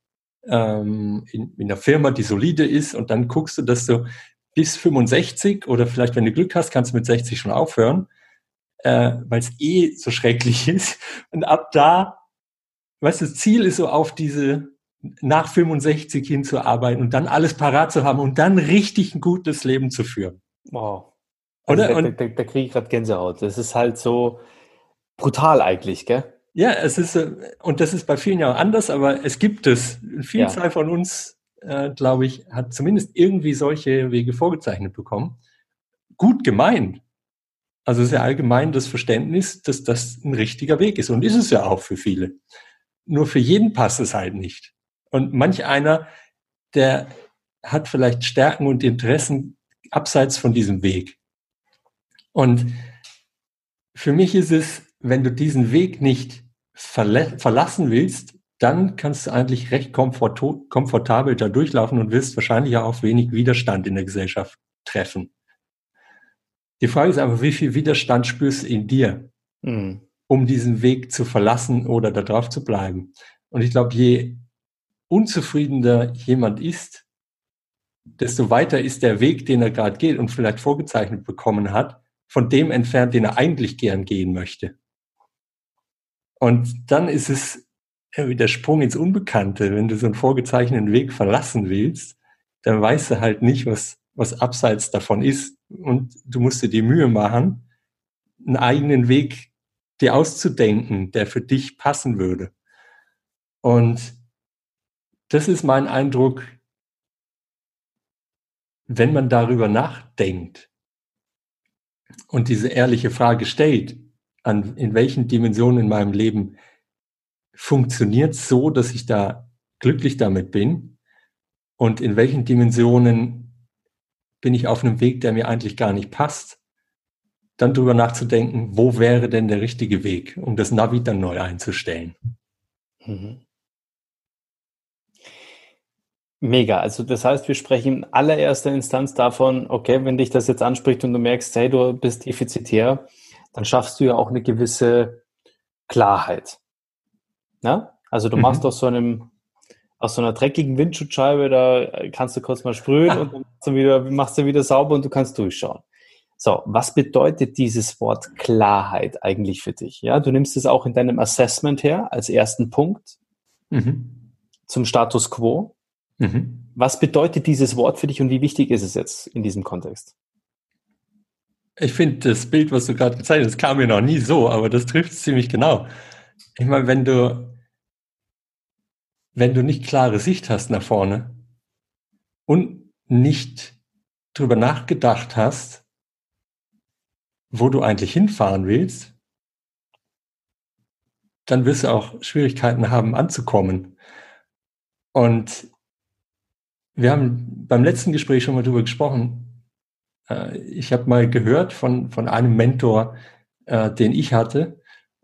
ähm, in, in einer Firma, die solide ist und dann guckst du, dass du bis 65 oder vielleicht, wenn du Glück hast, kannst du mit 60 schon aufhören äh, weil es eh so schrecklich [laughs] ist. Und ab da, weißt du, das Ziel ist so auf diese nach 65 hinzuarbeiten und dann alles parat zu haben und dann richtig ein gutes Leben zu führen. Wow. Also Oder? Da, da, da kriege ich gerade Gänsehaut. Das ist halt so brutal eigentlich, gell? Ja, es ist, äh, und das ist bei vielen ja auch anders, aber es gibt es. Eine Vielzahl ja. von uns, äh, glaube ich, hat zumindest irgendwie solche Wege vorgezeichnet bekommen. Gut gemeint. Also ja allgemein das Verständnis, dass das ein richtiger Weg ist. Und ist es ja auch für viele. Nur für jeden passt es halt nicht. Und manch einer, der hat vielleicht Stärken und Interessen abseits von diesem Weg. Und für mich ist es, wenn du diesen Weg nicht verlassen willst, dann kannst du eigentlich recht komfortabel da durchlaufen und wirst wahrscheinlich auch wenig Widerstand in der Gesellschaft treffen. Die Frage ist aber, wie viel Widerstand spürst du in dir, mhm. um diesen Weg zu verlassen oder da drauf zu bleiben? Und ich glaube, je unzufriedener jemand ist, desto weiter ist der Weg, den er gerade geht und vielleicht vorgezeichnet bekommen hat, von dem entfernt, den er eigentlich gern gehen möchte. Und dann ist es irgendwie der Sprung ins Unbekannte. Wenn du so einen vorgezeichneten Weg verlassen willst, dann weißt du halt nicht, was, was abseits davon ist. Und du musst dir die Mühe machen, einen eigenen Weg dir auszudenken, der für dich passen würde. Und das ist mein Eindruck, wenn man darüber nachdenkt und diese ehrliche Frage stellt, an, in welchen Dimensionen in meinem Leben funktioniert so, dass ich da glücklich damit bin und in welchen Dimensionen bin ich auf einem Weg, der mir eigentlich gar nicht passt, dann drüber nachzudenken, wo wäre denn der richtige Weg, um das Navi dann neu einzustellen. Mhm. Mega. Also das heißt, wir sprechen in allererster Instanz davon, okay, wenn dich das jetzt anspricht und du merkst, hey, du bist defizitär, dann schaffst du ja auch eine gewisse Klarheit. Ja? Also du mhm. machst aus so einem aus so einer dreckigen Windschutzscheibe, da kannst du kurz mal sprühen und dann machst du, wieder, machst du wieder sauber und du kannst durchschauen. So, was bedeutet dieses Wort Klarheit eigentlich für dich? Ja, du nimmst es auch in deinem Assessment her als ersten Punkt mhm. zum Status quo. Mhm. Was bedeutet dieses Wort für dich und wie wichtig ist es jetzt in diesem Kontext? Ich finde das Bild, was du gerade gezeigt hast, kam mir noch nie so, aber das trifft es ziemlich genau. Ich meine, wenn du, wenn du nicht klare Sicht hast nach vorne und nicht drüber nachgedacht hast, wo du eigentlich hinfahren willst, dann wirst du auch Schwierigkeiten haben, anzukommen. Und wir haben beim letzten Gespräch schon mal drüber gesprochen. Äh, ich habe mal gehört von, von einem Mentor, äh, den ich hatte.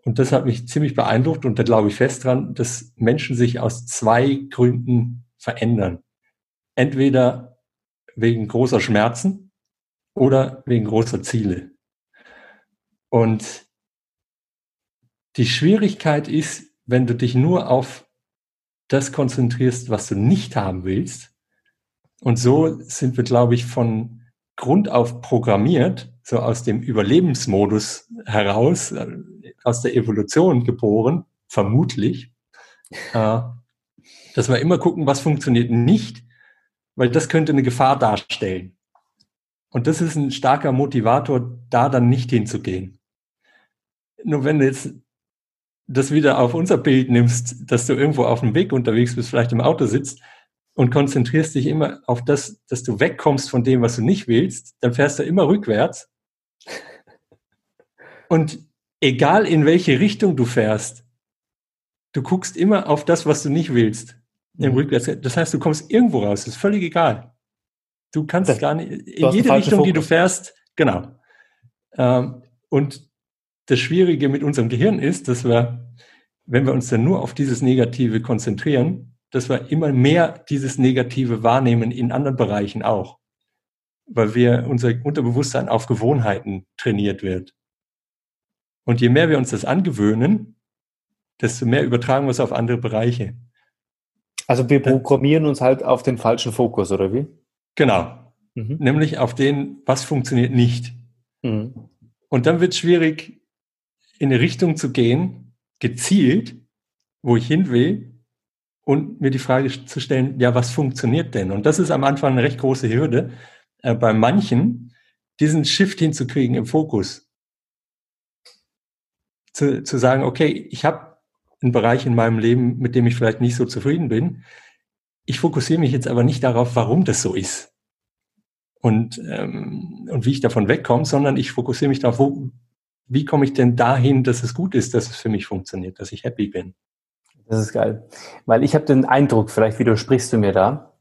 Und das hat mich ziemlich beeindruckt und da glaube ich fest dran, dass Menschen sich aus zwei Gründen verändern. Entweder wegen großer Schmerzen oder wegen großer Ziele. Und die Schwierigkeit ist, wenn du dich nur auf das konzentrierst, was du nicht haben willst, und so sind wir, glaube ich, von Grund auf programmiert, so aus dem Überlebensmodus heraus, äh, aus der Evolution geboren, vermutlich, äh, dass wir immer gucken, was funktioniert nicht, weil das könnte eine Gefahr darstellen. Und das ist ein starker Motivator, da dann nicht hinzugehen. Nur wenn du jetzt das wieder auf unser Bild nimmst, dass du irgendwo auf dem Weg unterwegs bist, vielleicht im Auto sitzt, und konzentrierst dich immer auf das, dass du wegkommst von dem, was du nicht willst, dann fährst du immer rückwärts. Und egal in welche Richtung du fährst, du guckst immer auf das, was du nicht willst. Im mhm. Rückwärts. Das heißt, du kommst irgendwo raus, das ist völlig egal. Du kannst das, gar nicht, in jede Richtung, Fokus. die du fährst, genau. Ähm, und das Schwierige mit unserem Gehirn ist, dass wir, wenn wir uns dann nur auf dieses Negative konzentrieren, dass wir immer mehr dieses Negative wahrnehmen in anderen Bereichen auch, weil wir unser Unterbewusstsein auf Gewohnheiten trainiert wird. Und je mehr wir uns das angewöhnen, desto mehr übertragen wir es auf andere Bereiche. Also wir programmieren uns halt auf den falschen Fokus, oder wie? Genau. Mhm. Nämlich auf den, was funktioniert nicht. Mhm. Und dann wird es schwierig, in eine Richtung zu gehen, gezielt, wo ich hin will, und mir die Frage zu stellen, ja, was funktioniert denn? Und das ist am Anfang eine recht große Hürde äh, bei manchen, diesen Shift hinzukriegen im Fokus. Zu, zu sagen, okay, ich habe einen Bereich in meinem Leben, mit dem ich vielleicht nicht so zufrieden bin. Ich fokussiere mich jetzt aber nicht darauf, warum das so ist und, ähm, und wie ich davon wegkomme, sondern ich fokussiere mich darauf, wo, wie komme ich denn dahin, dass es gut ist, dass es für mich funktioniert, dass ich happy bin. Das ist geil. Weil ich habe den Eindruck, vielleicht widersprichst du mir da,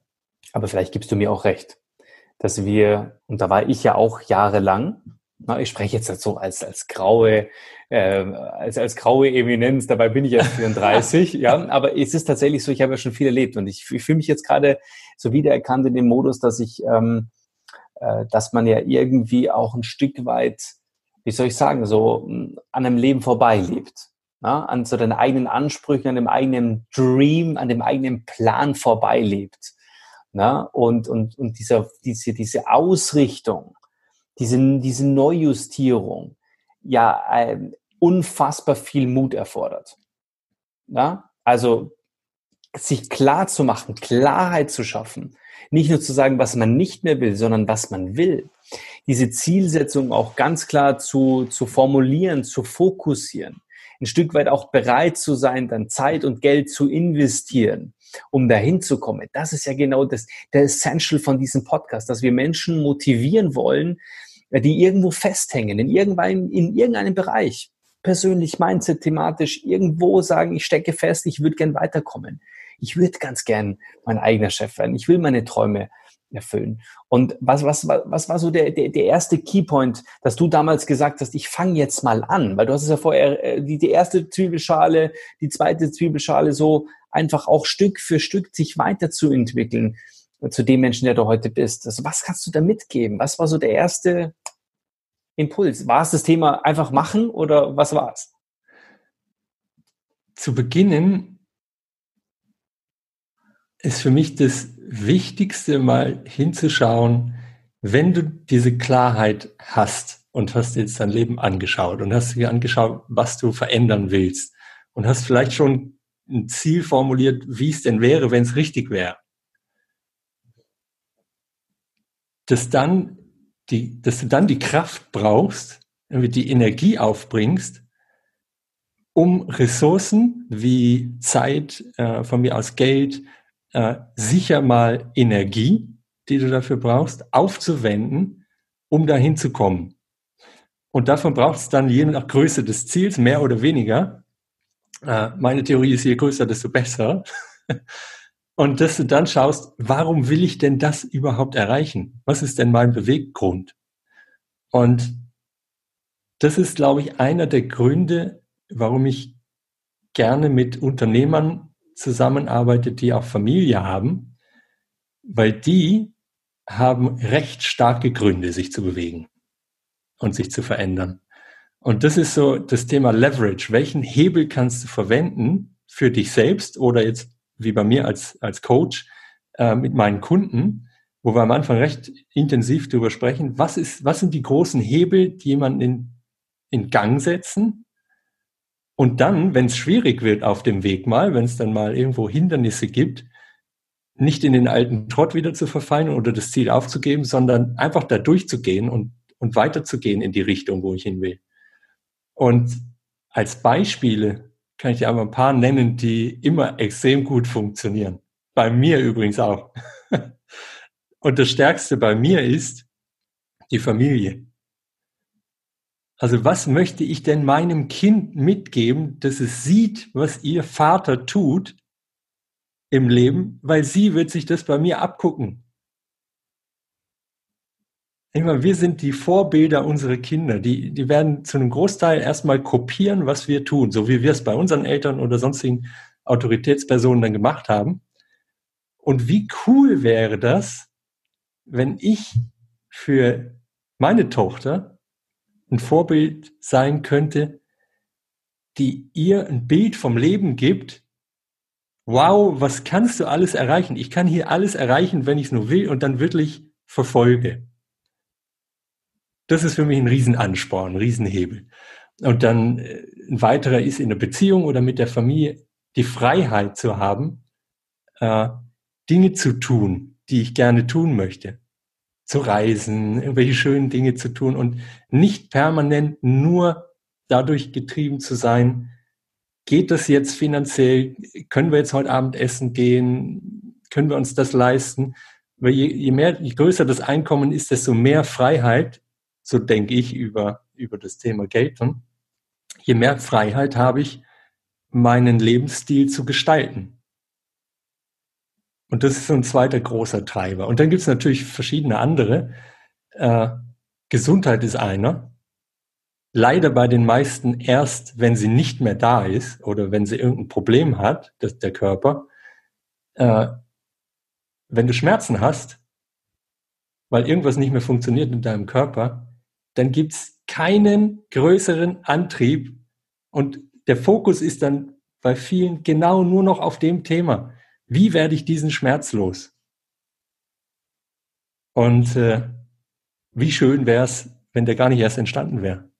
aber vielleicht gibst du mir auch recht, dass wir, und da war ich ja auch jahrelang, na, ich spreche jetzt so als, als graue, äh, als, als graue Eminenz, dabei bin ich [laughs] erst 34, ja, aber es ist tatsächlich so, ich habe ja schon viel erlebt und ich, ich fühle mich jetzt gerade so wiedererkannt in dem Modus, dass ich, ähm, äh, dass man ja irgendwie auch ein Stück weit, wie soll ich sagen, so an einem Leben vorbeilebt ja, an so den eigenen Ansprüchen, an dem eigenen Dream, an dem eigenen Plan vorbeilebt. Ja, und, und, und dieser, diese, diese Ausrichtung, diese, diese Neujustierung, ja, äh, unfassbar viel Mut erfordert. Ja, also sich klar zu machen, Klarheit zu schaffen, nicht nur zu sagen, was man nicht mehr will, sondern was man will. Diese Zielsetzung auch ganz klar zu, zu formulieren, zu fokussieren ein Stück weit auch bereit zu sein, dann Zeit und Geld zu investieren, um dahin zu kommen. Das ist ja genau das, der Essential von diesem Podcast, dass wir Menschen motivieren wollen, die irgendwo festhängen, in irgendeinem, in irgendeinem Bereich, persönlich, mindset, thematisch, irgendwo sagen, ich stecke fest, ich würde gern weiterkommen. Ich würde ganz gern mein eigener Chef werden. Ich will meine Träume erfüllen. Und was, was, was war so der, der, der erste Keypoint, dass du damals gesagt hast, ich fange jetzt mal an? Weil du hast es ja vorher, äh, die, die erste Zwiebelschale, die zweite Zwiebelschale so einfach auch Stück für Stück sich weiterzuentwickeln zu dem Menschen, der du heute bist. Also was kannst du da mitgeben? Was war so der erste Impuls? War es das Thema einfach machen oder was war es? Zu beginnen ist für mich das Wichtigste, mal hinzuschauen, wenn du diese Klarheit hast und hast jetzt dein Leben angeschaut und hast dir angeschaut, was du verändern willst und hast vielleicht schon ein Ziel formuliert, wie es denn wäre, wenn es richtig wäre. Dass dann die, dass du dann die Kraft brauchst, die Energie aufbringst, um Ressourcen wie Zeit, äh, von mir aus Geld, äh, sicher mal Energie, die du dafür brauchst, aufzuwenden, um dahin zu kommen. Und davon braucht es dann je nach Größe des Ziels mehr oder weniger. Äh, meine Theorie ist, je größer, desto besser. [laughs] Und dass du dann schaust, warum will ich denn das überhaupt erreichen? Was ist denn mein Beweggrund? Und das ist, glaube ich, einer der Gründe, warum ich gerne mit Unternehmern zusammenarbeitet, die auch Familie haben, weil die haben recht starke Gründe, sich zu bewegen und sich zu verändern. Und das ist so das Thema Leverage. Welchen Hebel kannst du verwenden für dich selbst oder jetzt wie bei mir als, als Coach äh, mit meinen Kunden, wo wir am Anfang recht intensiv darüber sprechen, was, ist, was sind die großen Hebel, die jemanden in, in Gang setzen, und dann, wenn es schwierig wird auf dem Weg mal, wenn es dann mal irgendwo Hindernisse gibt, nicht in den alten Trott wieder zu verfallen oder das Ziel aufzugeben, sondern einfach da durchzugehen und, und weiterzugehen in die Richtung, wo ich hin will. Und als Beispiele kann ich dir aber ein paar nennen, die immer extrem gut funktionieren. Bei mir übrigens auch. [laughs] Und das Stärkste bei mir ist die Familie. Also was möchte ich denn meinem Kind mitgeben, dass es sieht, was ihr Vater tut im Leben, weil sie wird sich das bei mir abgucken. Meine, wir sind die Vorbilder unserer Kinder. Die, die werden zu einem Großteil erstmal kopieren, was wir tun, so wie wir es bei unseren Eltern oder sonstigen Autoritätspersonen dann gemacht haben. Und wie cool wäre das, wenn ich für meine Tochter ein Vorbild sein könnte, die ihr ein Bild vom Leben gibt. Wow, was kannst du alles erreichen? Ich kann hier alles erreichen, wenn ich es nur will und dann wirklich verfolge. Das ist für mich ein Riesenansporn, ein Riesenhebel. Und dann äh, ein weiterer ist in der Beziehung oder mit der Familie die Freiheit zu haben, äh, Dinge zu tun, die ich gerne tun möchte. zu reisen, irgendwelche schönen Dinge zu tun und nicht permanent nur dadurch getrieben zu sein, geht das jetzt finanziell, können wir jetzt heute Abend essen gehen, können wir uns das leisten? Weil je, je mehr, je größer das Einkommen ist, desto mehr Freiheit, so denke ich über, über das Thema Geld, je mehr Freiheit habe ich, meinen Lebensstil zu gestalten. Und das ist ein zweiter großer Treiber. Und dann gibt es natürlich verschiedene andere. Äh, Gesundheit ist einer. Leider bei den meisten erst, wenn sie nicht mehr da ist oder wenn sie irgendein Problem hat, das, der Körper. Äh, wenn du Schmerzen hast, weil irgendwas nicht mehr funktioniert in deinem Körper, dann gibt's keinen größeren Antrieb und der Fokus ist dann bei vielen genau nur noch auf dem Thema. Wie werde ich diesen Schmerz los? Und äh, wie schön wäre es, wenn der gar nicht erst entstanden wäre.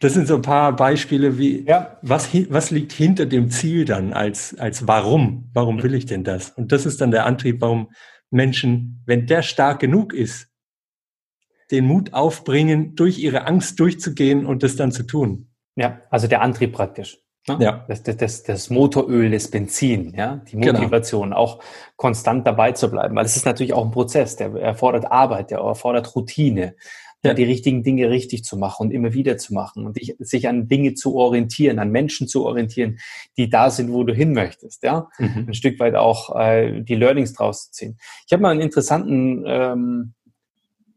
Das sind so ein paar Beispiele, wie ja. was, was liegt hinter dem Ziel dann als, als warum? Warum will ich denn das? Und das ist dann der Antrieb, warum Menschen, wenn der stark genug ist, den Mut aufbringen, durch ihre Angst durchzugehen und das dann zu tun. Ja, also der Antrieb praktisch. Ne? Ja. Das, das, das, Motoröl, das Benzin, ja, die genau. Motivation, genau. auch konstant dabei zu bleiben. Weil es ist natürlich auch ein Prozess, der erfordert Arbeit, der erfordert Routine, ja. die richtigen Dinge richtig zu machen und immer wieder zu machen und sich an Dinge zu orientieren, an Menschen zu orientieren, die da sind, wo du hin möchtest, ja. Mhm. Ein Stück weit auch äh, die Learnings draus zu ziehen. Ich habe mal einen interessanten ähm,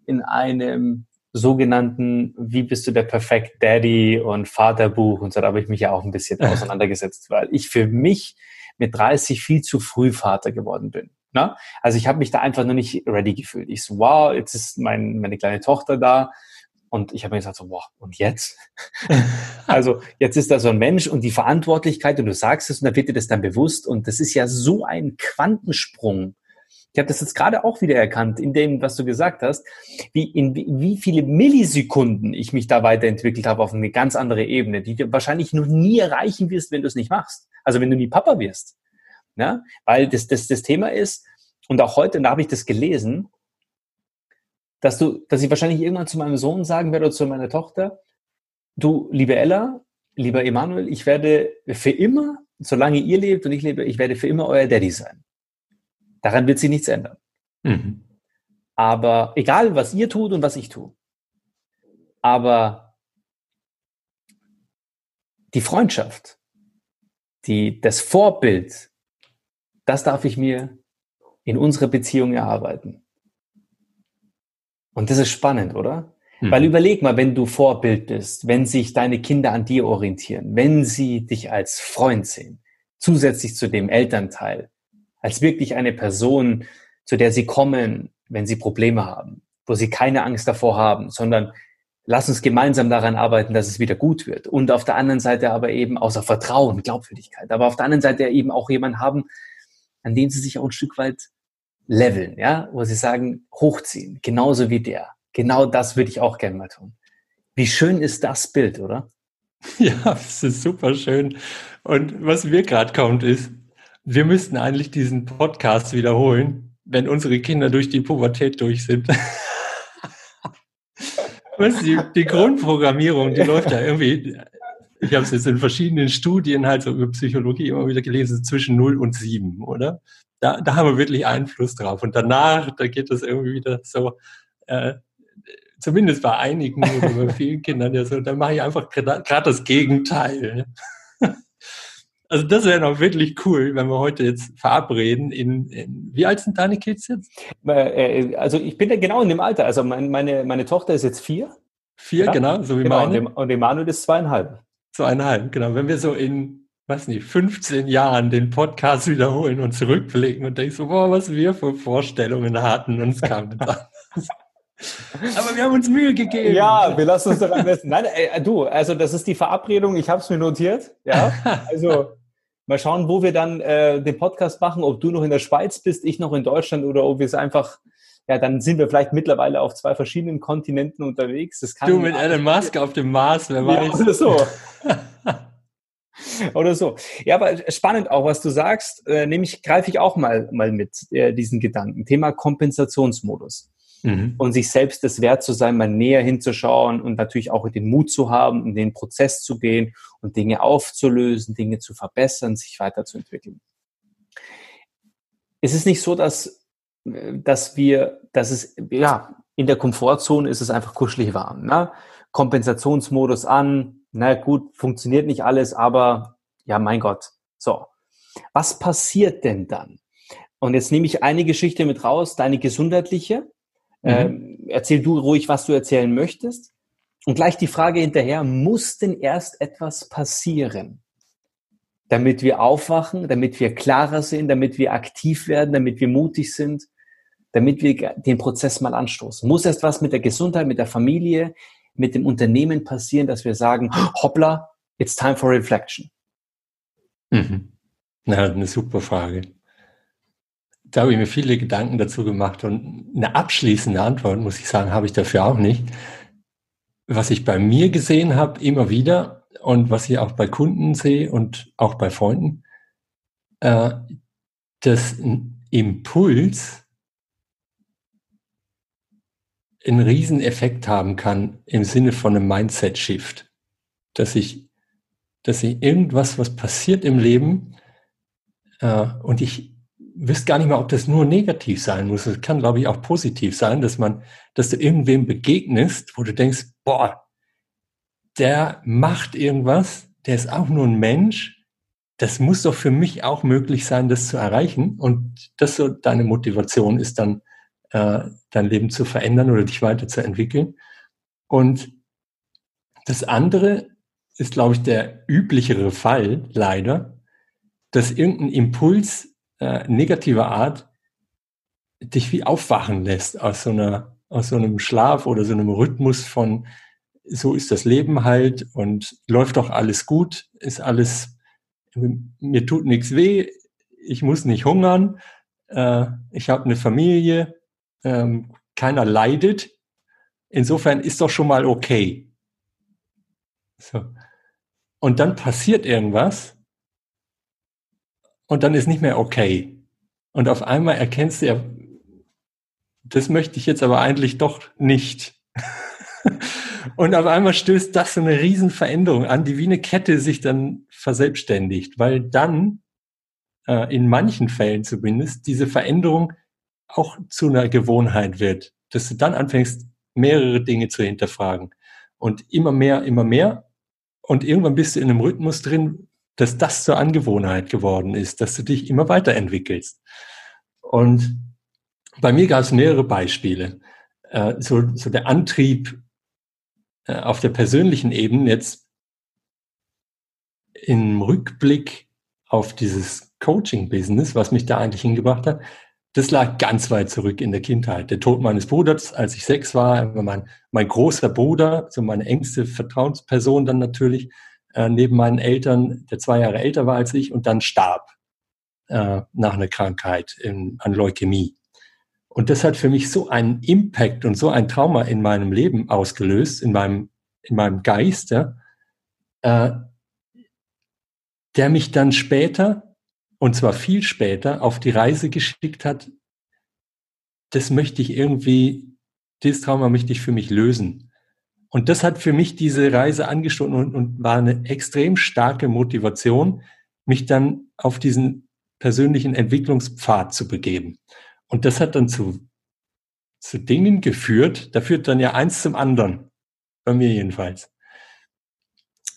in einem sogenannten Wie bist du der Perfect Daddy und Vaterbuch und so, da habe ich mich ja auch ein bisschen [laughs] auseinandergesetzt, weil ich für mich mit 30 viel zu früh Vater geworden bin. Ne? Also ich habe mich da einfach nur nicht ready gefühlt. Ich so, wow, jetzt ist mein, meine kleine Tochter da. Und ich habe mir gesagt, so, wow, und jetzt? [laughs] also jetzt ist da so ein Mensch und die Verantwortlichkeit und du sagst es und dann wird dir das dann bewusst und das ist ja so ein Quantensprung ich habe das jetzt gerade auch wieder erkannt, in dem, was du gesagt hast, wie in wie viele Millisekunden ich mich da weiterentwickelt habe auf eine ganz andere Ebene, die du wahrscheinlich noch nie erreichen wirst, wenn du es nicht machst. Also wenn du nie Papa wirst. Ja? Weil das, das, das Thema ist, und auch heute, da habe ich das gelesen, dass du, dass ich wahrscheinlich irgendwann zu meinem Sohn sagen werde oder zu meiner Tochter, du, liebe Ella, lieber Emanuel, ich werde für immer, solange ihr lebt und ich lebe, ich werde für immer euer Daddy sein. Daran wird sich nichts ändern. Mhm. Aber egal, was ihr tut und was ich tue. Aber die Freundschaft, die, das Vorbild, das darf ich mir in unserer Beziehung erarbeiten. Und das ist spannend, oder? Mhm. Weil überleg mal, wenn du Vorbild bist, wenn sich deine Kinder an dir orientieren, wenn sie dich als Freund sehen, zusätzlich zu dem Elternteil, als wirklich eine Person, zu der sie kommen, wenn sie Probleme haben, wo sie keine Angst davor haben, sondern lass uns gemeinsam daran arbeiten, dass es wieder gut wird. Und auf der anderen Seite aber eben außer Vertrauen, Glaubwürdigkeit, aber auf der anderen Seite eben auch jemanden haben, an dem sie sich auch ein Stück weit leveln, ja, wo sie sagen, hochziehen, genauso wie der. Genau das würde ich auch gerne mal tun. Wie schön ist das Bild, oder? [laughs] Ja, es ist super schön. Und was mir gerade kommt, ist, wir müssten eigentlich diesen Podcast wiederholen, wenn unsere Kinder durch die Pubertät durch sind. [laughs] Die, die Grundprogrammierung, die läuft ja irgendwie, ich habe es jetzt in verschiedenen Studien halt so über Psychologie immer wieder gelesen, zwischen 0 und 7, oder? Da, da haben wir wirklich Einfluss drauf. Und danach, da geht es irgendwie wieder so, äh, zumindest bei einigen oder [laughs] bei vielen Kindern ja so, da mache ich einfach gerade das Gegenteil. [laughs] Also das wäre noch wirklich cool, wenn wir heute jetzt verabreden. In, in wie alt sind deine Kids jetzt? Äh, also ich bin ja genau in dem Alter. Also mein, meine, meine Tochter ist jetzt vier. Vier, ja? genau, so wie genau, meine. Und Emanuel ist zweieinhalb. Zweieinhalb, genau. Wenn wir so in, weiß nicht, 15 Jahren den Podcast wiederholen und zurückblicken und denkst so, boah, was wir für Vorstellungen hatten und es kam [laughs] Aber wir haben uns Mühe gegeben. Ja, wir lassen uns daran messen. Nein, äh, du, also das ist die Verabredung. Ich habe es mir notiert. Ja, [laughs] also mal schauen, wo wir dann äh, den Podcast machen. Ob du noch in der Schweiz bist, ich noch in Deutschland oder ob wir es einfach ja, dann sind wir vielleicht mittlerweile auf zwei verschiedenen Kontinenten unterwegs. Das kann du mit Elon Musk auf dem Mars, wer weiß. Ja, so. [laughs] Oder so. Ja, aber spannend auch, was du sagst. Äh, nämlich greife ich auch mal, mal mit äh, diesen Gedanken. Thema Kompensationsmodus. Mhm. Und sich selbst das wert zu sein, mal näher hinzuschauen und natürlich auch den Mut zu haben, in den Prozess zu gehen und Dinge aufzulösen, Dinge zu verbessern, sich weiterzuentwickeln. Es ist nicht so, dass, äh, dass wir, dass es, ja, in der Komfortzone ist es einfach kuschelig warm. Ne? Kompensationsmodus an, na gut, funktioniert nicht alles, aber ja, mein Gott. So. Was passiert denn dann? Und jetzt nehme ich eine Geschichte mit raus, deine gesundheitliche. Mhm. Ähm, erzähl du ruhig, was du erzählen möchtest. Und gleich die Frage hinterher, muss denn erst etwas passieren, damit wir aufwachen, damit wir klarer sind, damit wir aktiv werden, damit wir mutig sind, damit wir den Prozess mal anstoßen? Muss erst was mit der Gesundheit, mit der Familie, mit dem Unternehmen passieren, dass wir sagen, hoppla, it's time for reflection? Mhm. Na, eine super Frage. Da habe ich mir viele Gedanken dazu gemacht und eine abschließende Antwort, muss ich sagen, habe ich dafür auch nicht. Was ich bei mir gesehen habe, immer wieder und was ich auch bei Kunden sehe und auch bei Freunden, äh, dass ein Impuls einen Rieseneffekt haben kann im Sinne von einem Mindset-Shift. Dass ich, dass ich irgendwas, was passiert im Leben, äh, und ich wüsste gar nicht mehr, ob das nur negativ sein muss. Es kann, glaube ich, auch positiv sein, dass man, dass du irgendwem begegnest, wo du denkst, boah, der macht irgendwas, der ist auch nur ein Mensch. Das muss doch für mich auch möglich sein, das zu erreichen. Und das so deine Motivation ist dann, äh, dein Leben zu verändern oder dich weiterzuentwickeln. Und das andere ist, glaube ich, der üblichere Fall, leider, dass irgendein Impuls äh, negativer Art dich wie aufwachen lässt aus so einer, aus so einem Schlaf oder so einem Rhythmus von, so ist das Leben halt und läuft doch alles gut, ist alles, mir tut nichts weh, ich muss nicht hungern, äh, ich habe eine Familie, ähm, keiner leidet. Insofern ist doch schon mal okay. So. Und dann passiert irgendwas und dann ist nicht mehr okay. Und auf einmal erkennst du ja, das möchte ich jetzt aber eigentlich doch nicht. [laughs] und auf einmal stößt das so eine Riesenveränderung an, die wie eine Kette sich dann verselbstständigt, weil dann äh, in manchen Fällen zumindest diese Veränderung auch zu einer Gewohnheit wird, dass du dann anfängst, mehrere Dinge zu hinterfragen und immer mehr, immer mehr. Und irgendwann bist du in einem Rhythmus drin, dass das zur Angewohnheit geworden ist, dass du dich immer weiterentwickelst. Und bei mir gab es mehrere Beispiele. Äh, so, so der Antrieb äh, auf der persönlichen Ebene jetzt im Rückblick auf dieses Coaching-Business, was mich da eigentlich hingebracht hat, das lag ganz weit zurück in der Kindheit. Der Tod meines Bruders, als ich sechs war, mein, mein großer Bruder, so meine engste Vertrauensperson dann natürlich, äh, neben meinen Eltern, der zwei Jahre älter war als ich und dann starb äh, nach einer Krankheit in, an Leukämie. Und das hat für mich so einen Impact und so ein Trauma in meinem Leben ausgelöst, in meinem, in meinem Geist, äh, der mich dann später und zwar viel später auf die Reise geschickt hat, das möchte ich irgendwie, dieses Trauma möchte ich für mich lösen. Und das hat für mich diese Reise angestoßen und, und war eine extrem starke Motivation, mich dann auf diesen persönlichen Entwicklungspfad zu begeben. Und das hat dann zu, zu Dingen geführt, da führt dann ja eins zum anderen, bei mir jedenfalls.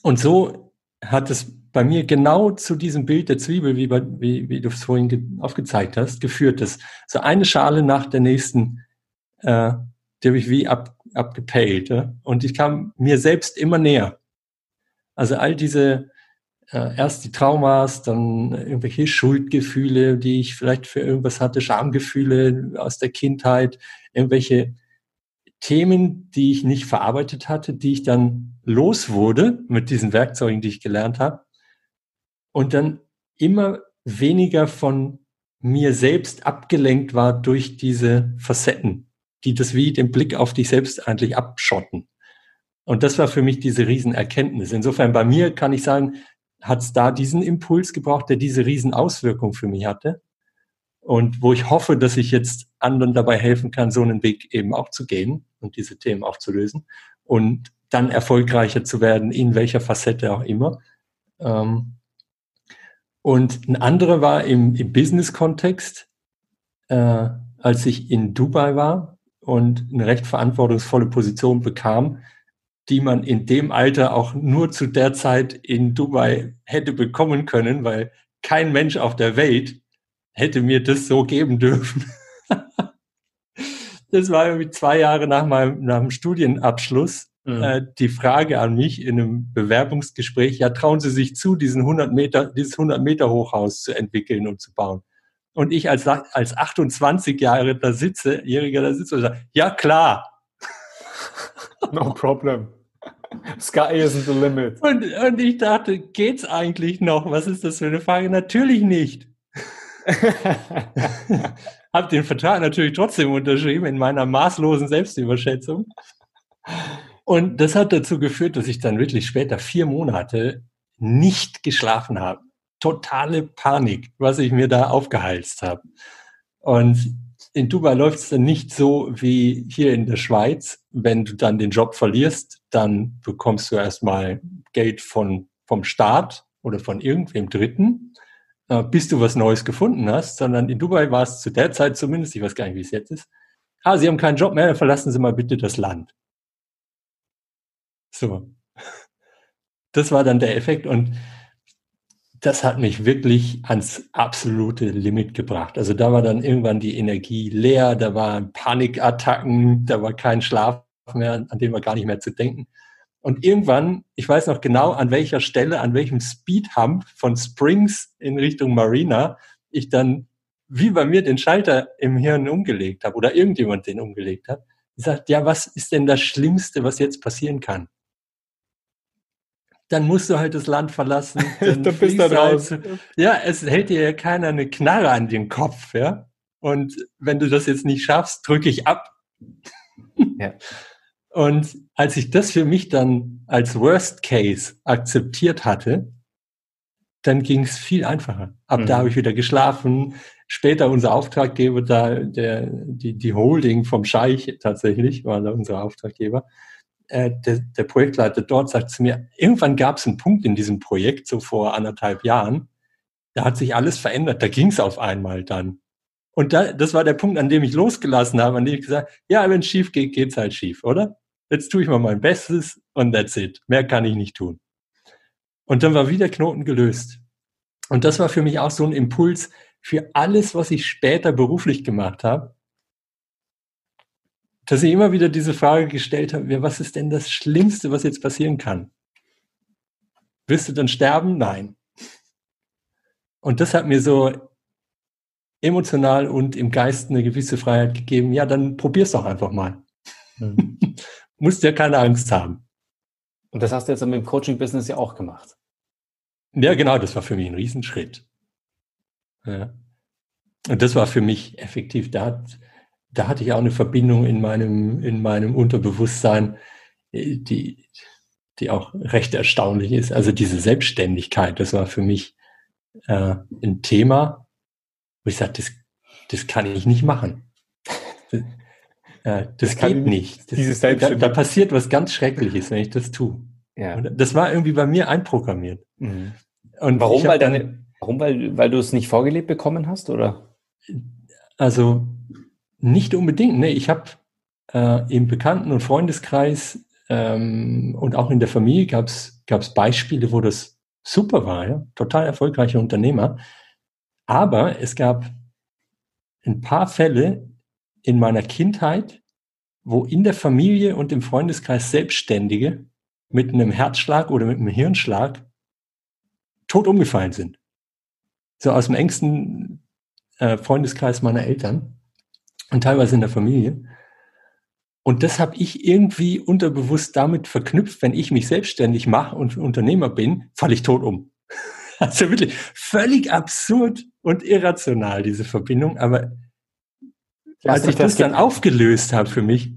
Und so hat es bei mir genau zu diesem Bild der Zwiebel, wie, bei, wie, wie du es vorhin aufgezeigt hast, geführt. Das so eine Schale nach der nächsten, äh, die habe ich wie ab, abgepellt. Ja? Und ich kam mir selbst immer näher. Also all diese, äh, erst die Traumas, dann irgendwelche Schuldgefühle, die ich vielleicht für irgendwas hatte, Schamgefühle aus der Kindheit, irgendwelche Themen, die ich nicht verarbeitet hatte, die ich dann los wurde mit diesen Werkzeugen, die ich gelernt habe und dann immer weniger von mir selbst abgelenkt war durch diese Facetten, die das wie den Blick auf dich selbst eigentlich abschotten. Und das war für mich diese Riesenerkenntnis. Insofern bei mir kann ich sagen, hat es da diesen Impuls gebraucht, der diese riesen Auswirkung für mich hatte. Und wo ich hoffe, dass ich jetzt anderen dabei helfen kann, so einen Weg eben auch zu gehen und diese Themen auch zu lösen und dann erfolgreicher zu werden, in welcher Facette auch immer. Ähm, und ein anderer war im, im Business-Kontext, äh, als ich in Dubai war und eine recht verantwortungsvolle Position bekam, die man in dem Alter auch nur zu der Zeit in Dubai hätte bekommen können, weil kein Mensch auf der Welt hätte mir das so geben dürfen. [laughs] das war irgendwie zwei Jahre nach meinem, nach dem Studienabschluss. Mhm. Äh, die Frage an mich in einem Bewerbungsgespräch, ja, trauen Sie sich zu, diesen 100 Meter, dieses 100 Meter Hochhaus zu entwickeln und zu bauen? Und ich als, als 28 Jahre da sitze, Jähriger da sitze und sage, ja klar. [laughs] No problem. Sky isn't the limit. Und, und ich dachte, geht's eigentlich noch? Was ist das für eine Frage? Natürlich nicht. [laughs] Hab den Vertrag natürlich trotzdem unterschrieben in meiner maßlosen Selbstüberschätzung. Und das hat dazu geführt, dass ich dann wirklich später vier Monate nicht geschlafen habe. Totale Panik, was ich mir da aufgeheizt habe. Und in Dubai läuft es dann nicht so wie hier in der Schweiz. Wenn du dann den Job verlierst, dann bekommst du erstmal Geld von, vom Staat oder von irgendwem Dritten, äh, bis du was Neues gefunden hast, sondern in Dubai war es zu der Zeit zumindest, ich weiß gar nicht, wie es jetzt ist, ah, Sie haben keinen Job mehr, verlassen Sie mal bitte das Land. So. [laughs] Das war dann der Effekt und das hat mich wirklich ans absolute Limit gebracht. Also da war dann irgendwann die Energie leer, da waren Panikattacken, da war kein Schlaf mehr, an dem war gar nicht mehr zu denken. Und irgendwann, ich weiß noch genau, an welcher Stelle, an welchem Speedhump von Springs in Richtung Marina, ich dann wie bei mir den Schalter im Hirn umgelegt habe oder irgendjemand den umgelegt hat. Ich sagte, ja, was ist denn das Schlimmste, was jetzt passieren kann? Dann musst du halt das Land verlassen. [laughs] Dann du bist dann raus. Halt, ja, es hält dir ja keiner eine Knarre an den Kopf, ja. Und wenn du das jetzt nicht schaffst, drücke ich ab. Ja. [laughs] Und als ich das für mich dann als Worst Case akzeptiert hatte, dann ging es viel einfacher. Ab mhm. da habe ich wieder geschlafen. Später unser Auftraggeber da, der, die, die Holding vom Scheich tatsächlich, war da unser Auftraggeber äh, der, der Projektleiter dort sagt zu mir, irgendwann gab es einen Punkt in diesem Projekt, so vor anderthalb Jahren, da hat sich alles verändert, da ging es auf einmal dann. Und da, das war der Punkt, an dem ich losgelassen habe, an dem ich gesagt ja, wenn es schief geht, geht's halt schief, oder? Jetzt tue ich mal mein Bestes und that's it. Mehr kann ich nicht tun. Und dann war wieder Knoten gelöst. Und das war für mich auch so ein Impuls für alles, was ich später beruflich gemacht habe dass ich immer wieder diese Frage gestellt habe, was ist denn das Schlimmste, was jetzt passieren kann? Wirst du dann sterben? Nein. Und das hat mir so emotional und im Geist eine gewisse Freiheit gegeben. Ja, dann probier's doch einfach mal. Mhm. [laughs] Musst ja keine Angst haben. Und das hast du jetzt mit dem Coaching-Business ja auch gemacht. Ja, genau, das war für mich ein Riesenschritt. Ja. Und das war für mich effektiv, da hat, da hatte ich auch eine Verbindung in meinem, in meinem Unterbewusstsein, äh, die, die auch recht erstaunlich ist. Also diese Selbstständigkeit, das war für mich äh, ein Thema, wo ich sagte, das, das kann ich nicht machen. Das, [laughs] äh, das, das geht nicht. Das, da, da, passiert was ganz Schreckliches, wenn ich das tue. Ja. Und das war irgendwie bei mir einprogrammiert. Mhm. Und warum? Weil deine, warum? Weil, weil du es nicht vorgelebt bekommen hast, oder? Also nicht unbedingt. Ne? Ich habe äh, im Bekannten- und Freundeskreis ähm, und auch in der Familie gab es Beispiele, wo das super war, ja? total erfolgreiche Unternehmer. Aber es gab ein paar Fälle in meiner Kindheit, wo in der Familie und im Freundeskreis Selbstständige mit einem Herzschlag oder mit einem Hirnschlag tot umgefallen sind. So aus dem engsten äh, Freundeskreis meiner Eltern und teilweise in der Familie. Und das habe ich irgendwie unterbewusst damit verknüpft, wenn ich mich selbstständig mache und Unternehmer bin, falle ich tot um. [laughs] Also wirklich völlig absurd und irrational, diese Verbindung. Aber als ich das, das dann aufgelöst habe für mich,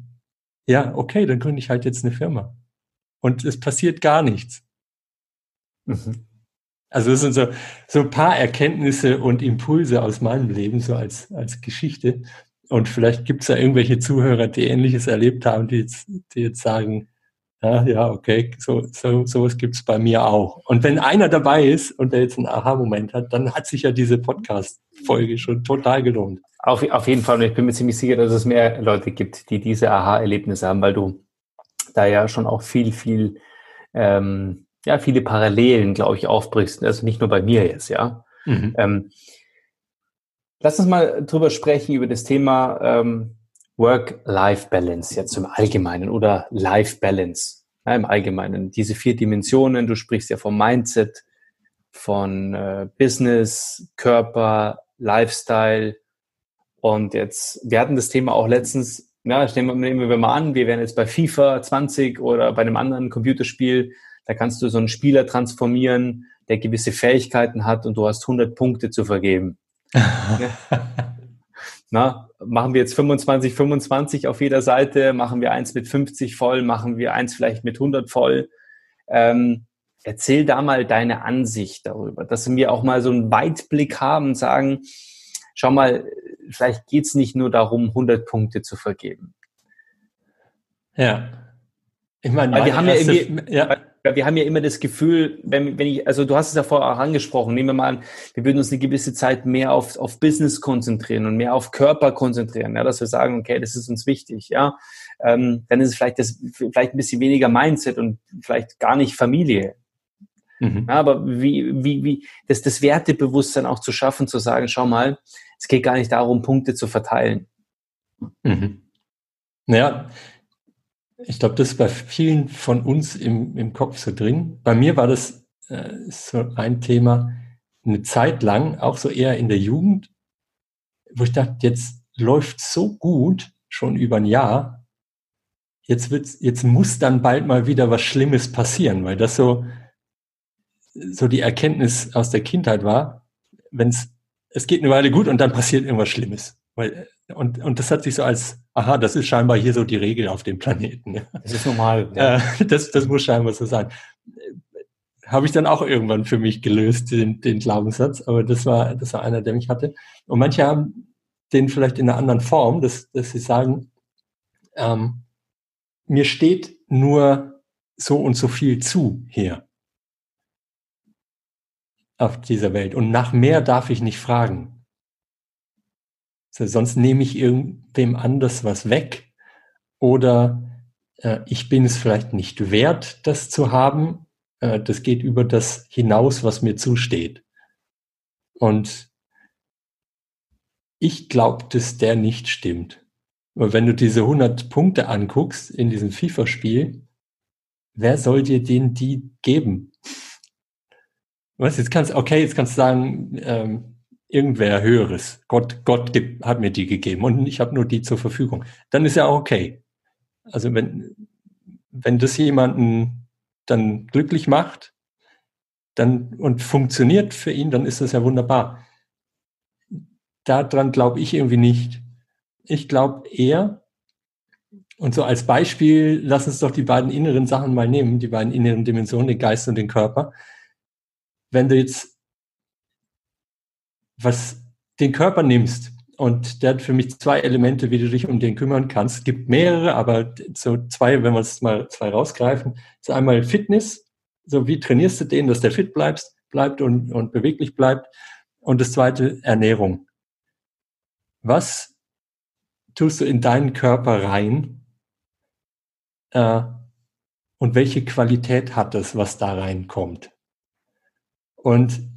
ja, okay, dann gründe ich halt jetzt eine Firma. Und es passiert gar nichts. Mhm. Also das sind so, so ein paar Erkenntnisse und Impulse aus meinem Leben, so als, als Geschichte. Und vielleicht gibt es da irgendwelche Zuhörer, die Ähnliches erlebt haben, die jetzt, die jetzt sagen, ja, ja, okay, so, so, sowas gibt es bei mir auch. Und wenn einer dabei ist und der jetzt einen Aha-Moment hat, dann hat sich ja diese Podcast-Folge schon total gelohnt. Auf, auf jeden Fall. Und ich bin mir ziemlich sicher, dass es mehr Leute gibt, die diese Aha-Erlebnisse haben, weil du da ja schon auch viel, viel, ähm, ja, viele Parallelen, glaube ich, aufbrichst. Also nicht nur bei mir jetzt, ja. Mhm. Ähm, lass uns mal drüber sprechen, über das Thema ähm, Work-Life-Balance jetzt im Allgemeinen oder Life-Balance ja, im Allgemeinen. Diese vier Dimensionen, du sprichst ja vom Mindset, von äh, Business, Körper, Lifestyle. Und jetzt, wir hatten das Thema auch letztens, ja, nehmen, nehmen wir mal an, wir wären jetzt bei FIFA 20 oder bei einem anderen Computerspiel, da kannst du so einen Spieler transformieren, der gewisse Fähigkeiten hat und du hast 100 Punkte zu vergeben. Na, machen wir jetzt 25, 25 auf jeder Seite, machen wir eins mit 50 voll, machen wir eins vielleicht mit 100 voll. Ähm, erzähl da mal deine Ansicht darüber, dass wir auch mal so einen Weitblick haben und sagen, schau mal, vielleicht geht's nicht nur darum, 100 Punkte zu vergeben. Ja. Ich meine, wir haben ja irgendwie, ja wir haben ja immer das Gefühl, wenn, wenn ich, also du hast es ja vorher auch angesprochen, nehmen wir mal an, wir würden uns eine gewisse Zeit mehr auf, auf Business konzentrieren und mehr auf Körper konzentrieren, ja, dass wir sagen, okay, das ist uns wichtig, ja, ähm, dann ist es vielleicht das, vielleicht ein bisschen weniger Mindset und vielleicht gar nicht Familie. Mhm. Ja, aber wie, wie, wie, das, das Wertebewusstsein auch zu schaffen, zu sagen, schau mal, es geht gar nicht darum, Punkte zu verteilen. Mhm. Naja, ich glaube, das ist bei vielen von uns im, im Kopf so drin. Bei mir war das äh, so ein Thema eine Zeit lang, auch so eher in der Jugend, wo ich dachte, jetzt läuft so gut, schon über ein Jahr, jetzt wird's, jetzt muss dann bald mal wieder was Schlimmes passieren, weil das so, so die Erkenntnis aus der Kindheit war, wenn es, es geht eine Weile gut und dann passiert irgendwas Schlimmes. Weil, und, und das hat sich so als, aha, das ist scheinbar hier so die Regel auf dem Planeten. Das ist normal. [laughs] Ja. Äh, das, das muss scheinbar so sein. Habe ich dann auch irgendwann für mich gelöst, den, den Glaubenssatz, aber das war, das war einer, der mich hatte. Und manche haben den vielleicht in einer anderen Form, dass, dass sie sagen, ähm, mir steht nur so und so viel zu hier auf dieser Welt und nach mehr darf ich nicht fragen. So, sonst nehme ich irgendwem anders was weg oder äh, ich bin es vielleicht nicht wert, das zu haben. Äh, das geht über das hinaus, was mir zusteht. Und ich glaube, dass der nicht stimmt. Aber wenn du diese 100 Punkte anguckst in diesem FIFA-Spiel, wer soll dir den die geben? Was jetzt kannst, okay, jetzt kannst du sagen, ähm, irgendwer Höheres. Gott, Gott gibt, hat mir die gegeben und ich habe nur die zur Verfügung. Dann ist ja auch okay. Also wenn, wenn das jemanden dann glücklich macht dann, und funktioniert für ihn, dann ist das ja wunderbar. Daran glaube ich irgendwie nicht. Ich glaube eher, und so als Beispiel, lass uns doch die beiden inneren Sachen mal nehmen, die beiden inneren Dimensionen, den Geist und den Körper. Wenn du jetzt was den Körper nimmst, und der hat für mich zwei Elemente, wie du dich um den kümmern kannst. Es gibt mehrere, aber so zwei, wenn wir es mal zwei rausgreifen, ist einmal Fitness. So wie trainierst du den, dass der fit bleibt, bleibt und, und beweglich bleibt. Und das zweite, Ernährung. Was tust du in deinen Körper rein? Äh, und welche Qualität hat es, was da reinkommt? Und